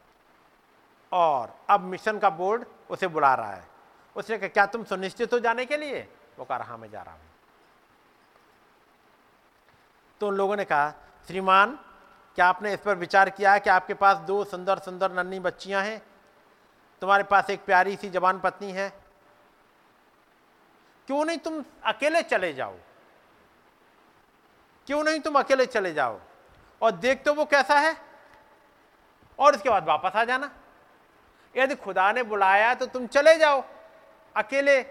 [SPEAKER 3] और अब मिशन का बोर्ड उसे बुला रहा है। उसने कहा, क्या तुम सुनिश्चित हो जाने के लिए? वो कहा हाँ मैं जा रहा हूँ। तो उन लोगों ने कहा, श्रीमान, क्या आपने इस पर विचार किया है कि आपके पास दो सुंदर सुंदर नन्ही बच्चियाँ हैं? तुम्हारे पास एक प्यारी सी जवान पत्नी है। क्यों नहीं तुम अकेले चले जाओ? क्यों नहीं तुम अकेले चले जाओ? और देख तो वो कैसा है? और उसके बाद वापस आ जाना। यदि खुदा ने बुलाया तो तुम चले जाओ। अकेले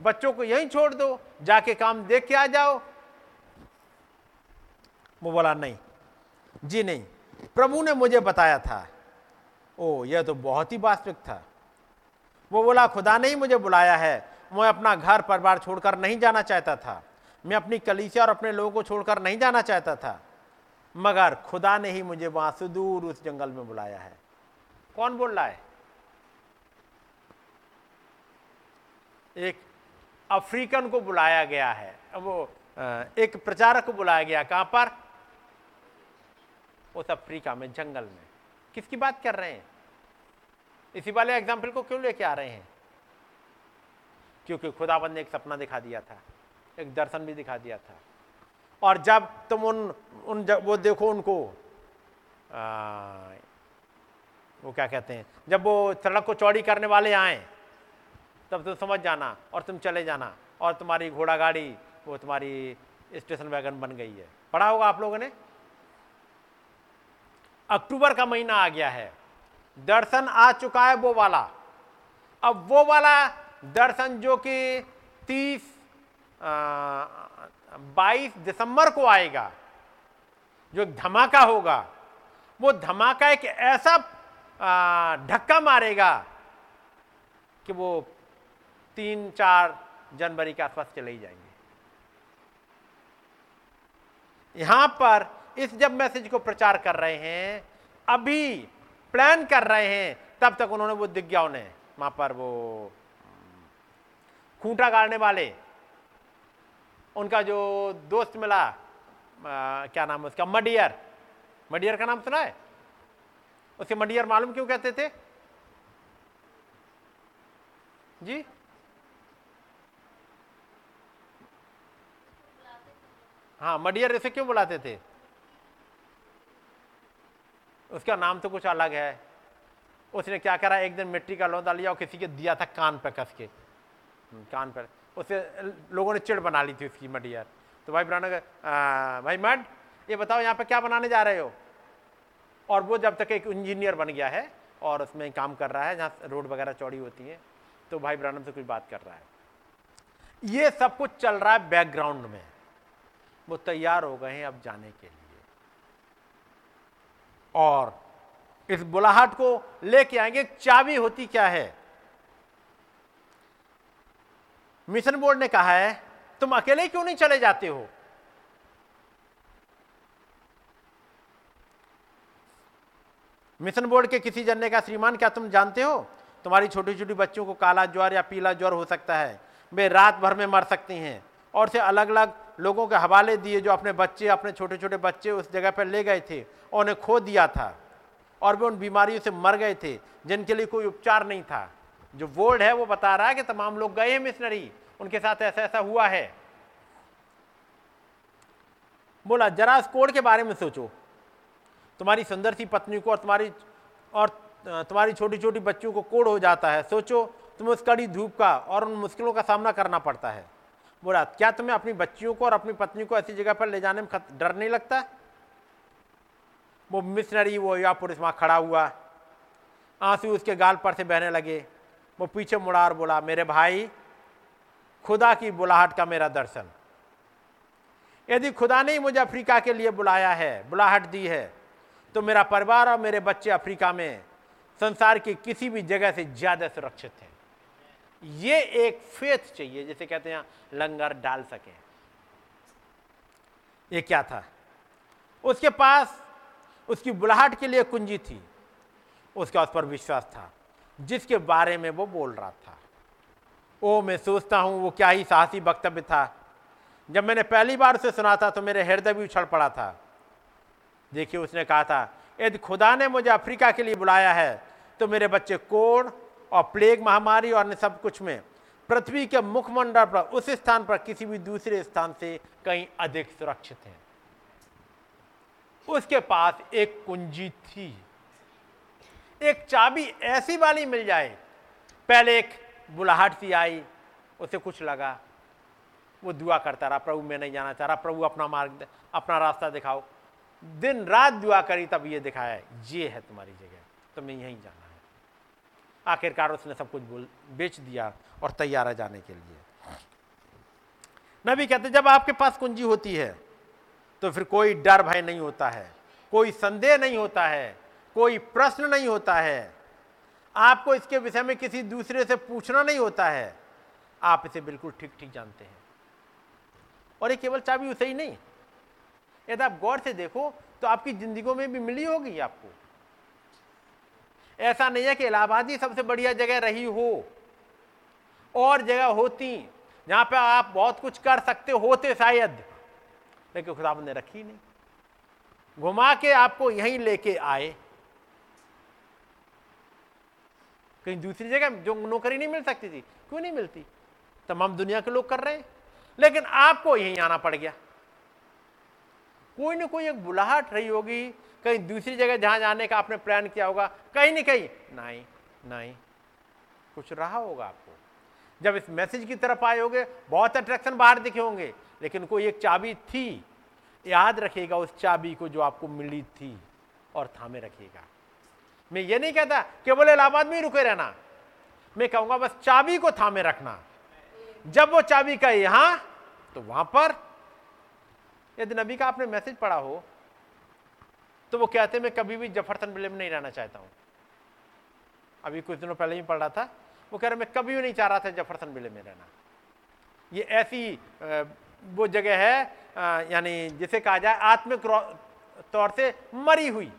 [SPEAKER 3] बच्चों को यहीं छोड़ दो, जाके काम देख के आ जाओ। वो बोला, नहीं, जी नहीं, प्रभु ने मुझे बताया था। ओ, यह तो बहुत ही वास्तविक था। वो बोला, खुदा ने ही मुझे बुलाया है, मैं अपना घर परिवार छोड़कर नहीं जाना चाहता था। मैं अपनी कलीसिया और अपने लोगों को छोड़कर नहीं जाना चाहता था, मगर खुदा ने ही मुझे वहाँ सुदूर उस जंगल में बुलाया है। कौन बोल रहा है? एक अफ्रीकन को बुलाया गया है। वो एक प्रचारक को बुलाया गया। कहाँ पर? उस अफ्रीका में, जंगल में। किसकी बात कर रहे हैं? इसी वाले एग्ज़ाम्पल को क्यों लेके आ रहे हैं? क्योंकि खुदाबंद ने एक सपना दिखा दिया था। एक दर्शन भी दिखा दिया था। और जब तुम उन उन जब वो देखो उनको आ, वो क्या कहते हैं जब वो सड़क को चौड़ी करने वाले आए तब तुम समझ जाना और तुम चले जाना और तुम्हारी घोड़ा गाड़ी वो तुम्हारी स्टेशन वैगन बन गई है। पढ़ा होगा आप लोगों ने? अक्टूबर का महीना आ गया है। दर्शन आ चुका है वो वाला। अब वो वाला दर्शन जो कि तीस बाईस दिसंबर को आएगा, जो धमाका होगा, वो धमाका एक ऐसा धक्का मारेगा कि वो तीन चार जनवरी के आसपास चले ही जाएँगे। यहाँ पर इस जब मैसेज को प्रचार कर रहे हैं, अभी प्लान कर रहे हैं, तब तक उन्होंने वो दिख ने, वहाँ पर वो खूंटा गाड़ने वाले उनका जो दोस्त मिला आ, क्या नाम है उसका मडियर। मडियर का नाम सुना है? उसे मडियर मालूम क्यों कहते थे? जी? हाँ मडियर इसे क्यों बुलाते थे? उसका नाम तो कुछ अलग है। उसने क्या करा? एक दिन मिट्टी का लौंदा लिया और किसी के दिया था कान पर कस के। हम्म, कान पर उसे लोगों ने चिड़ बना ली थी उसकी मडियर तो भाई ब्राह्मण भाई मड, ये बताओ यहाँ पे क्या बनाने जा रहे हो? और वो जब तक एक इंजीनियर बन गया है और उसमें काम कर रहा है, जहाँ रोड वगैरह चौड़ी होती है तो भाई ब्राह्मण से कुछ बात कर रहा है। ये सब कुछ चल रहा है बैकग्राउंड में। वो तैयार हो गए हैं अब जाने के लिए। और इस बुलाहट को लेके आएँगे, चाबी होती क्या है? मिशन बोर्ड ने कहा है, तुम अकेले क्यों नहीं चले जाते हो? मिशन बोर्ड के किसी जन ने कहा श्रीमान, क्या तुम जानते हो? तुम्हारी छोटी छोटी बच्चों को काला ज्वर या पीला ज्वर हो सकता है। वे रात भर में मर सकती हैं और से अलग अलग लोगों के हवाले दिए जो अपने बच्चे, अपने छोटे छोटे बच्चे उस जगह पर ले गए थे और उन्हें खो दिया था और वे उन बीमारियों से मर गए थे, जिनके लिए कोई उपचार नहीं था। जो बोर्ड है, वो बता रहा है कि तमाम लोग गए हैं मिशनरी उनके साथ ऐसा ऐसा हुआ है। बोला, जरा इस कोड के बारे में सोचो। तुम्हारी सुंदर सी पत्नी को और तुम्हारी और तुम्हारी छोटी छोटी बच्चियों को कोड हो जाता है। सोचो, तुम्हें उस कड़ी धूप का और उन मुश्किलों का सामना करना पड़ता है। बोला, क्या तुम्हें अपनी बच्चियों को और अपनी पत्नी को ऐसी जगह पर ले जाने में डर नहीं लगता? वो मिशनरी वो या पुरुष वहाँ खड़ा हुआ। आँसू उसके गाल पर से बहने लगे। वो पीछे मुड़ा और बोला, मेरे भाई, खुदा की बुलाहट का मेरा दर्शन। यदि खुदा ने मुझे अफ्रीका के लिए बुलाया है, बुलाहट दी है तो मेरा परिवार और मेरे बच्चे अफ्रीका में संसार की किसी भी जगह से ज़्यादा सुरक्षित है। ये एक फेथ चाहिए, जैसे कहते हैं, लंगर डाल सके। ये क्या था? उसके पास उसकी बुलाहट के लिए कुंजी थी। उसका उस पर विश्वास था। जिसके बारे में वो बोल रहा था। ओ मैं सोचता हूँ वो क्या ही साहसी वक्तव्य था। जब मैंने पहली बार उसे सुना था तो मेरे हृदय भी उछड़ पड़ा था। देखिए, उसने कहा था, यदि खुदा ने मुझे अफ्रीका के लिए बुलाया है तो मेरे बच्चे कोड़ और प्लेग महामारी और अन्य सब कुछ में पृथ्वी के मुखमंडल पर, उस स्थान पर किसी भी दूसरे स्थान से कहीं अधिक सुरक्षित हैं। उसके पास एक कुंजी थी। एक चाबी ऐसी वाली मिल जाए। पहले एक बुलाहट सी आई, उसे कुछ लगा। वो दुआ करता रहा, प्रभु, मैं नहीं जाना चाह रहा, प्रभु, अपना मार्ग अपना रास्ता दिखाओ। दिन रात दुआ करी, तब ये दिखाया, ये है तुम्हारी जगह, तुम्हें यहीं जाना है। आखिरकार उसने सब कुछ बोल, बेच दिया और तैयार है जाने के लिए। नबी कहते, जब आपके पास कुंजी होती है तो फिर कोई डर भय नहीं होता है, कोई संदेह नहीं होता है कोई प्रश्न नहीं होता है। आपको इसके विषय में किसी दूसरे से पूछना नहीं होता है। आप इसे बिल्कुल ठीक ठीक जानते हैं। और ये केवल चाबी उसे ही नहीं। यदि आप गौर से देखो तो आपकी जिंदगियों में भी मिली होगी आपको। ऐसा नहीं है कि इलाहाबाद ही सबसे बढ़िया जगह रही हो। और जगह होती, जहाँ पे आप बहुत कुछ कर सकते होते शायद, लेकिन खुदाबंद ने रखी नहीं। घुमा के आपको यहीं लेके आए। कहीं दूसरी जगह जो नौकरी नहीं मिल सकती थी, क्यों नहीं मिलती? तमाम दुनिया के लोग कर रहे हैं। लेकिन आपको यहीं आना पड़ गया। कोई ना कोई एक बुलाहट रही होगी, कहीं दूसरी जगह जहाँ जाने का आपने प्लान किया होगा, कहीं नहीं कहीं। नहीं नहीं, कुछ रहा होगा आपको। जब इस मैसेज की तरफ़ आए होंगे बहुत अट्रैक्शन बाहर दिखे होंगे, लेकिन कोई एक चाबी थी, याद रखेगा उस चाबी को जो आपको मिली थी और थामे रखिएगा। मैं ये नहीं कहता केवल इलाहाबाद में ही रुके रहना। मैं कहूँगा, बस चाबी को थामे रखना। जब वो चाबी का यहाँ तो वहाँ पर। यदि नबी का आपने मैसेज पढ़ा हो तो वो कहते मैं कभी भी जफरसन विले में नहीं रहना चाहता हूँ। अभी कुछ दिनों पहले ही पढ़ रहा था। वो कह रहे, मैं कभी भी नहीं चाह रहा था जफरसन विले में रहना। ये ऐसी वो जगह है यानी जिसे कहा जाए, आत्मिक तौर से मरी हुई।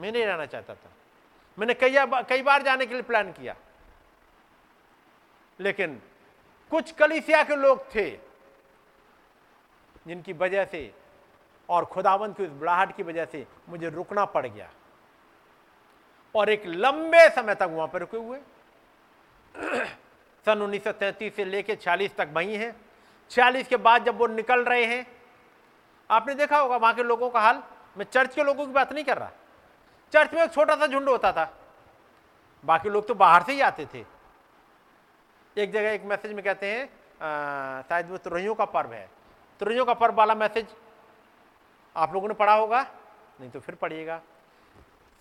[SPEAKER 3] मैं नहीं रहना चाहता था। मैंने कई कई बार जाने के लिए प्लान किया। लेकिन कुछ कलिसिया के लोग थे, जिनकी वजह से और खुदावंत की उस बुढ़ाहट की वजह से मुझे रुकना पड़ गया। और एक लंबे समय तक वहाँ पर रुके हुए। सन उन्नीस से लेकर छियालीस तक वही हैं। छियालीस के बाद जब वो निकल रहे हैं, आपने देखा होगा वहाँ के लोगों का हाल? मैं चर्च के लोगों की बात नहीं कर रहा। चर्च में एक छोटा सा झुंड होता था। बाकी लोग तो बाहर से ही आते थे। एक जगह एक मैसेज में कहते हैं शायद वो तुरैयों का पर्व है। तुरैयों का पर्व वाला मैसेज आप लोगों ने पढ़ा होगा, नहीं तो फिर पढ़िएगा।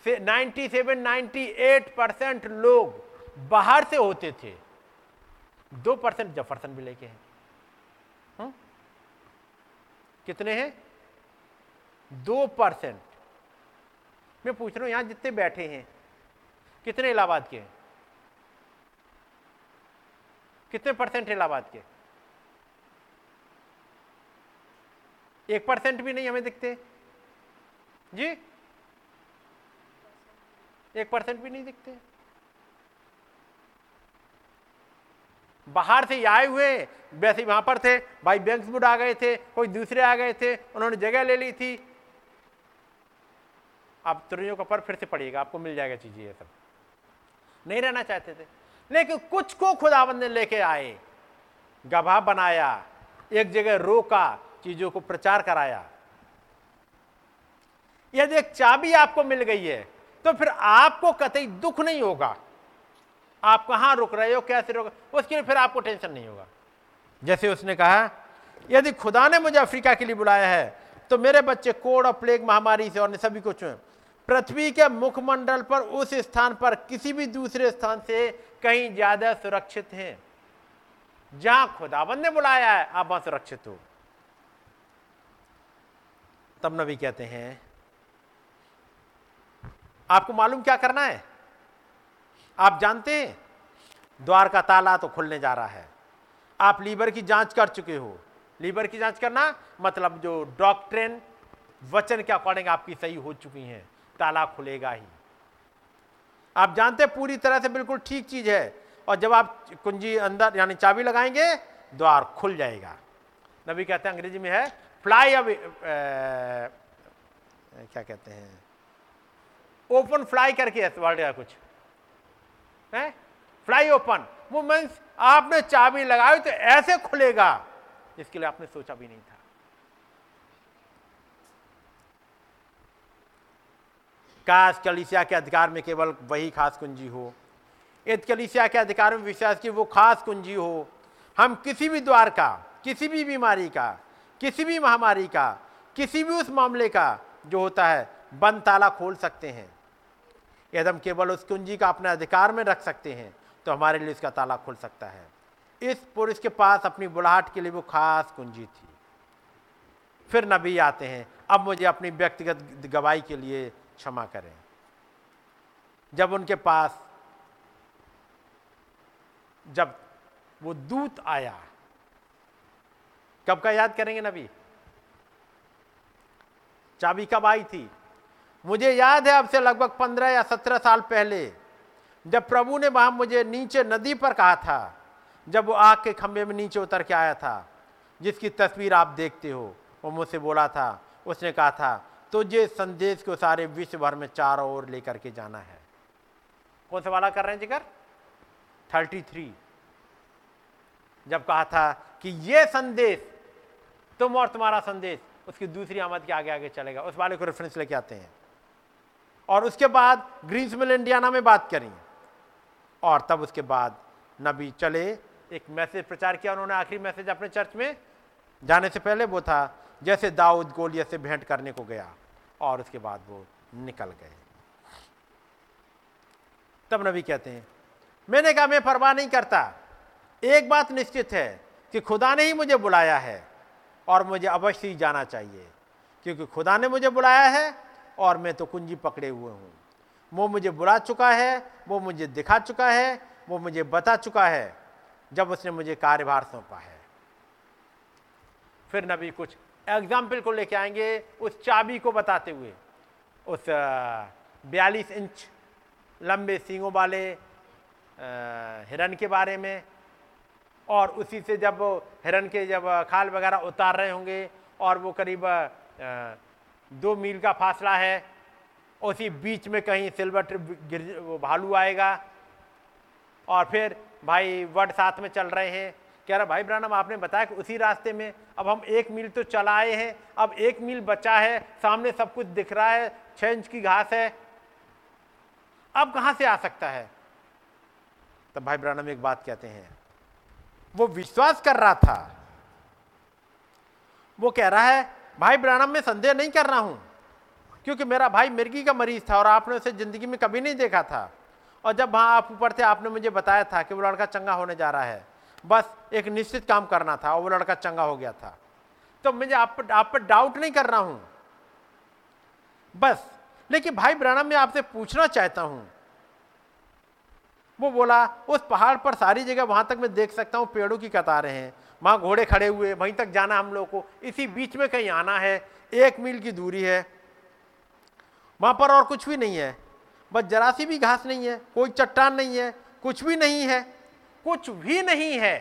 [SPEAKER 3] 97 98 परसेंट लोग बाहर से होते थे। दो परसेंट जफरसन भी लेके हैं। हुँ? कितने हैं? दो परसेंट मैं पूछ रहा हूँ, यहाँ जितने बैठे हैं, कितने इलाहाबाद के कितने परसेंट इलाहाबाद के? एक परसेंट भी नहीं हमें दिखते। जी? एक परसेंट भी नहीं दिखते। बाहर से आए हुए वैसे वहाँ पर थे, भाई बैंक बैंक्सवुड आ गए थे, कोई दूसरे आ गए थे, उन्होंने जगह ले ली थी। आप तुरैयों का पर फिर से पढ़िएगा आपको मिल जाएगा चीज़ें ये सब। नहीं रहना चाहते थे। लेकिन कुछ को खुदाबंद ने लेके आए, गवाह बनाया, एक जगह रोका, चीज़ों को प्रचार कराया। यदि एक चाबी आपको मिल गई है तो फिर आपको कतई दुख नहीं होगा। आप कहाँ रुक रहे हो, कैसे रुक उसके लिए फिर आपको टेंशन नहीं होगा। जैसे उसने कहा, यदि खुदा ने मुझे अफ्रीका के लिए बुलाया है तो मेरे बच्चे कोड़ और प्लेग महामारी से और सभी कुछ पृथ्वी के मुखमंडल पर, उस स्थान पर, किसी भी दूसरे स्थान से कहीं ज़्यादा सुरक्षित हैं। जहाँ खुदाबंद ने बुलाया है, आप वहाँ सुरक्षित हो। तब नबी कहते हैं, आपको मालूम क्या करना है? आप जानते हैं, द्वार का ताला तो खुलने जा रहा है। आप लीवर की जाँच कर चुके हो। लीवर की जाँच करना मतलब जो डॉक्ट्रेन, वचन के अकॉर्डिंग आपकी सही हो चुकी हैं। ताला खुलेगा ही। आप जानते पूरी तरह से बिल्कुल ठीक चीज़ है और जब आप कुंजी अंदर यानी चाबी लगाएँगे, द्वार खुल जाएगा। नबी कहते हैं, अंग्रेज़ी में है फ्लाई अवे क्या कहते हैं? ओपन फ्लाई करके वर्ड या कुछ। है? फ्लाई ओपन वो मीन्स आपने चाबी लगाई तो ऐसे खुलेगा। जिसके लिए आपने सोचा भी नहीं था। काश कलिसिया के अधिकार में केवल वही खास कुंजी हो। यदि कलिसिया के अधिकार में विश्वास की वो खास कुंजी हो। हम किसी भी द्वार का, किसी भी बीमारी का, किसी भी महामारी का, किसी भी उस मामले का जो होता है बंद ताला खोल सकते हैं। यदि हम केवल उस कुंजी का अपने अधिकार में रख सकते हैं तो हमारे लिए इसका ताला खुल सकता है। इस पुरुष के पास अपनी बुलाहट के लिए वो खास कुंजी थी। फिर नबी आते हैं, अब मुझे अपनी व्यक्तिगत गवाही के लिए क्षमा करें। जब उनके पास, जब वो दूत आया, कब का याद करेंगे नबी? चाबी कब आई थी? मुझे याद है अब से लगभग पंद्रह या सत्रह साल पहले, जब प्रभु ने वहाँ मुझे नीचे नदी पर कहा था, जब वो आग के खंभे में नीचे उतर के आया था, जिसकी तस्वीर आप देखते हो, वो मुझसे बोला था, उसने कहा था तुझे संदेश को सारे विश्व भर में चारों ओर लेकर के जाना है। कौन सा वाला कर रहे हैं जिगर? Thirty three. जब कहा था कि यह संदेश, तुम और तुम्हारा संदेश, उसकी दूसरी आमद के आगे आगे चलेगा। उस वाले को रेफरेंस लेके आते हैं। और उसके बाद ग्रीन्समिल इंडियाना में बात करी। और तब उसके बाद नबी चले, एक मैसेज प्रचार किया उन्होंने आखिरी मैसेज अपने चर्च में। जाने से पहले वो था, जैसे दाऊद गोलियत से भेंट करने को गया। और उसके बाद वो निकल गए। तब नबी कहते हैं, मैंने कहा, मैं परवाह नहीं करता। एक बात निश्चित है कि खुदा ने ही मुझे बुलाया है और मुझे अवश्य ही जाना चाहिए, क्योंकि खुदा ने मुझे बुलाया है और मैं तो कुंजी पकड़े हुए हूँ। वो मुझे बुला चुका है, वो मुझे दिखा चुका है, वो मुझे बता चुका है, जब उसने मुझे कार्यभार सौंपा है। फिर नबी कुछ एग्ज़ाम्पल को लेके आएँगे उस चाबी को बताते हुए। उस बयालीस इंच लंबे सींगों वाले हिरन के बारे में। और उसी से जब हिरन के जब खाल वगैरह उतार रहे होंगे और वो करीब दो मील का फासला है, उसी बीच में कहीं सिल्वर गिर, वो भालू आएगा। और फिर भाई वर्ड साथ में चल रहे हैं। कह रहा, भाई ब्रानम आपने बताया कि उसी रास्ते में अब हम एक मील तो चला आए हैं, अब एक मील बचा है, सामने सब कुछ दिख रहा है, छह इंच की घास है। अब कहाँ से आ सकता है? तब भाई ब्रानम एक बात कहते हैं, वो विश्वास कर रहा था। वो कह रहा है, भाई ब्रानम में संदेह नहीं कर रहा हूँ, क्योंकि मेरा भाई मिर्गी का मरीज़ था और आपने उसे ज़िंदगी में कभी नहीं देखा था। और जब वहाँ आप ऊपर थे, आपने मुझे बताया था कि वो लड़का चंगा होने जा रहा है। बस एक निश्चित काम करना था और वो लड़का चंगा हो गया था। तो मुझे आप पर आप पर डाउट नहीं कर रहा हूँ। बस, लेकिन भाई ब्रानम मैं आपसे पूछना चाहता हूँ। वो बोला, उस पहाड़ पर सारी जगह वहाँ तक मैं देख सकता हूँ, पेड़ों की कतारें हैं। वहाँ घोड़े खड़े हुए वहीं तक जाना हम लोग को। इसी बीच में कहीं आना है, एक मील की दूरी है। वहाँ पर और कुछ भी नहीं है। बस जरा सी भी घास नहीं है, कोई चट्टान नहीं है, कुछ भी नहीं है। कुछ भी नहीं है।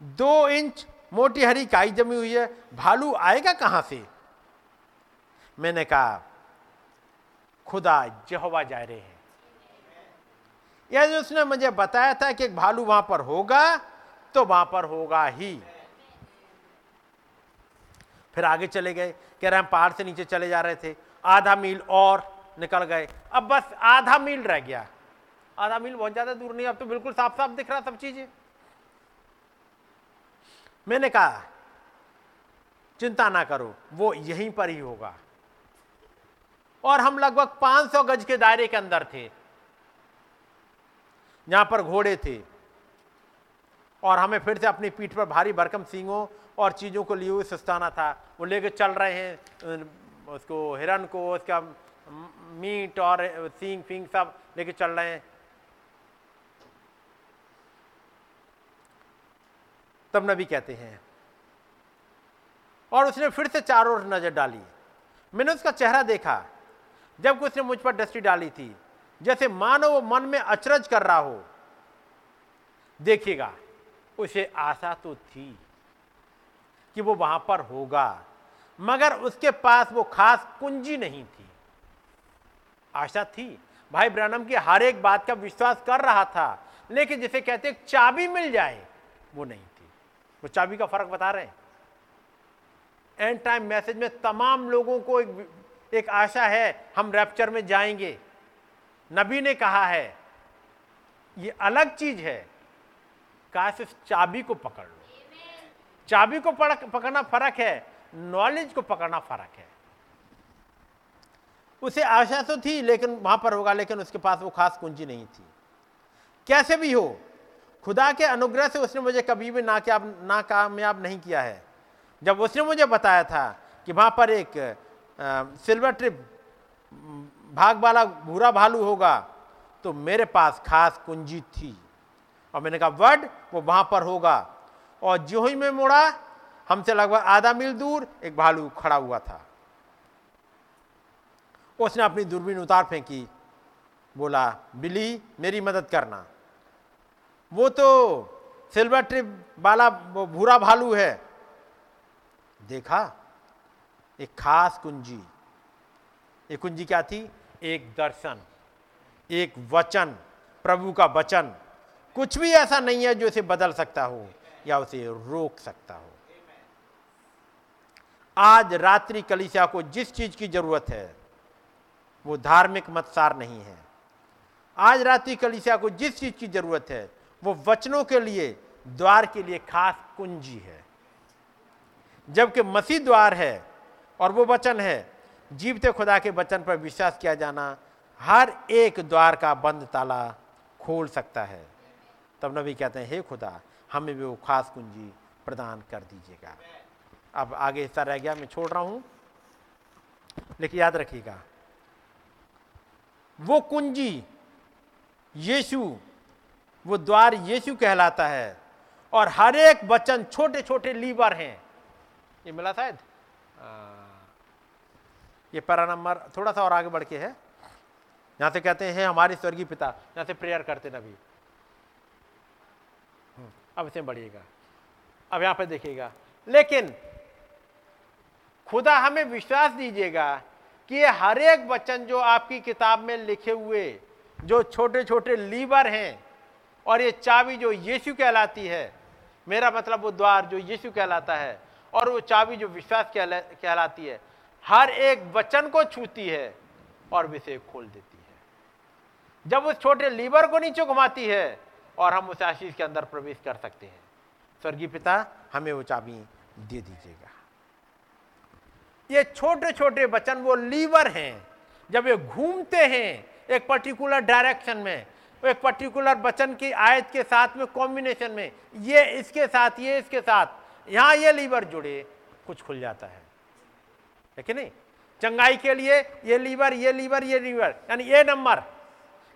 [SPEAKER 3] दो इंच मोटी हरी काई जमी हुई है। भालू आएगा कहाँ से? मैंने कहा, खुदा जहवा जा रहे हैं। यदि उसने मुझे बताया था कि एक भालू वहाँ पर होगा तो वहाँ पर होगा ही। फिर आगे चले गए, कह रहे हम पहाड़ से नीचे चले जा रहे थे। आधा मील और निकल गए। अब बस आधा मील रह गया। आधा मील बहुत ज़्यादा दूर नहीं, अब तो बिल्कुल साफ़ साफ़ दिख रहा सब चीज़ें। मैंने कहा, चिंता ना करो, वो यहीं पर ही होगा। और हम लगभग 500 गज के दायरे के अंदर थे। यहाँ पर घोड़े थे। और हमें फिर से अपनी पीठ पर भारी भरकम सींगों और चीज़ों को लिए हुए सुस्ताना था। वो लेके चल रहे हैं, उसको हिरन को, उसका मीट और सींग फिंग सब लेके चल रहे हैं। तब नबी कहते हैं, और उसने फिर से चारों ओर नज़र डाली। मैंने उसका चेहरा देखा, जब उसने मुझ पर दृष्टि डाली थी, जैसे मानो वो मन में अचरज कर रहा हो। देखिएगा, उसे आशा तो थी कि वो वहाँ पर होगा, मगर उसके पास वो खास कुंजी नहीं थी। आशा थी। भाई ब्रनम की हर एक बात का विश्वास कर रहा था लेकिन जिसे कहते चाबी मिल जाए वो नहीं थी। वो चाबी का फ़र्क बता रहे हैं। एंड टाइम मैसेज में तमाम लोगों को एक, एक आशा है हम रैप्चर में जाएँगे। नबी ने कहा है ये अलग चीज़ है काश इस चाबी को पकड़ लो। चाबी को पकड़ना फ़र्क है नॉलेज को पकड़ना फ़र्क है। उसे आशा तो थी लेकिन वहाँ पर होगा लेकिन उसके पास वो खास कुंजी नहीं थी। कैसे भी हो खुदा के अनुग्रह से उसने मुझे कभी भी ना क्या ना कामयाब नहीं किया है। जब उसने मुझे बताया था कि वहाँ पर एक आ, सिल्वर ट्रिप भाग वाला भूरा भालू होगा तो मेरे पास खास कुंजी थी। और मैंने कहा वर्ड वो वहाँ पर होगा। और जो ही मैं मुड़ा हमसे लगभग आधा मील दूर एक भालू खड़ा हुआ था। उसने अपनी दूरबीन उतार फेंकी। बोला, बिली, मेरी मदद करना। वो तो सिल्वर ट्रिप वाला भूरा भालू है। देखा, एक खास कुंजी। एक कुंजी क्या थी? एक दर्शन, एक वचन, प्रभु का वचन। कुछ भी ऐसा नहीं है जो इसे बदल सकता हो या उसे रोक सकता हो। आज रात्रि कलिसिया को जिस चीज़ की ज़रूरत है वो धार्मिक मतसार नहीं है। आज रात्रि कलिसिया को जिस चीज़ की ज़रूरत है, वो वचनों के लिए, द्वार के लिए खास कुंजी है। जबकि मसीह द्वार है और वो वचन है, जीवते खुदा के वचन पर विश्वास किया जाना, हर एक द्वार का बंद ताला खोल सकता है। तब नबी कहते हैं, हे खुदा, हमें भी वो खास कुंजी प्रदान कर दीजिएगा। अब आगे हिस्सा रह गया, मैं छोड़ रहा हूँ। लेकिन याद रखिएगा वो कुंजी यीशु वो द्वार यीशु कहलाता है। और हर एक वचन छोटे छोटे लीवर हैं। ये मिला शायद? ये पैरा नंबर थोड़ा सा और आगे बढ़ के है। यहाँ से कहते हैं हमारे स्वर्गीय पिता यहाँ से प्रेयर करते नबी। हम्म, अब इसे बढ़िएगा। अब यहाँ पर देखिएगा। लेकिन खुदा हमें विश्वास दीजिएगा कि हर एक वचन जो आपकी किताब में लिखे हुए, जो छोटे छोटे लीवर हैं, और ये चाबी जो यीशु कहलाती है, मेरा मतलब वो द्वार जो यीशु कहलाता है, और वो चाबी जो विश्वास कहलाती है, हर एक वचन को छूती है और विषय खोल देती है। जब उस छोटे लीवर को नीचे घुमाती है, और हम उस आशीष के अंदर प्रवेश कर सकते हैं। स्वर्गीय पिता, हमें वो चाबी दे दीजिएगा। ये छोटे छोटे वचन वो लीवर हैं। जब ये घूमते हैं एक पर्टिकुलर डायरेक्शन में, एक पर्टिकुलर वचन की आयत के साथ में कॉम्बिनेशन में, ये इसके साथ, ये इसके साथ, यहाँ ये लीवर जुड़े, कुछ खुल जाता है। है कि नहीं? चंगाई के लिए ये लीवर ये लीवर ये लीवर, यानी ये नंबर,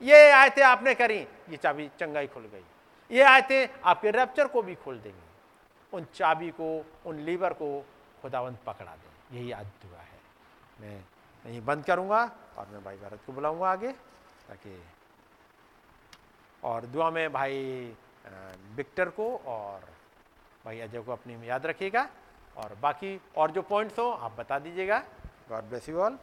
[SPEAKER 3] ये आयतें आपने करी, ये चाबी चंगाई खुल गई। ये आयतें आपके रैप्चर को भी खोल देंगे। उन चाबी को, उन लीवर को खुदावंत पकड़ा दे यही आज दुआ है। मैं यहीं बंद करूँगा और मैं भाई भारत को बुलाऊँगा आगे ताकि और दुआ में भाई विक्टर को और भाई अजय को अपनी याद रखिएगा। और बाकी और जो पॉइंट्स हो, आप बता दीजिएगा। God bless you all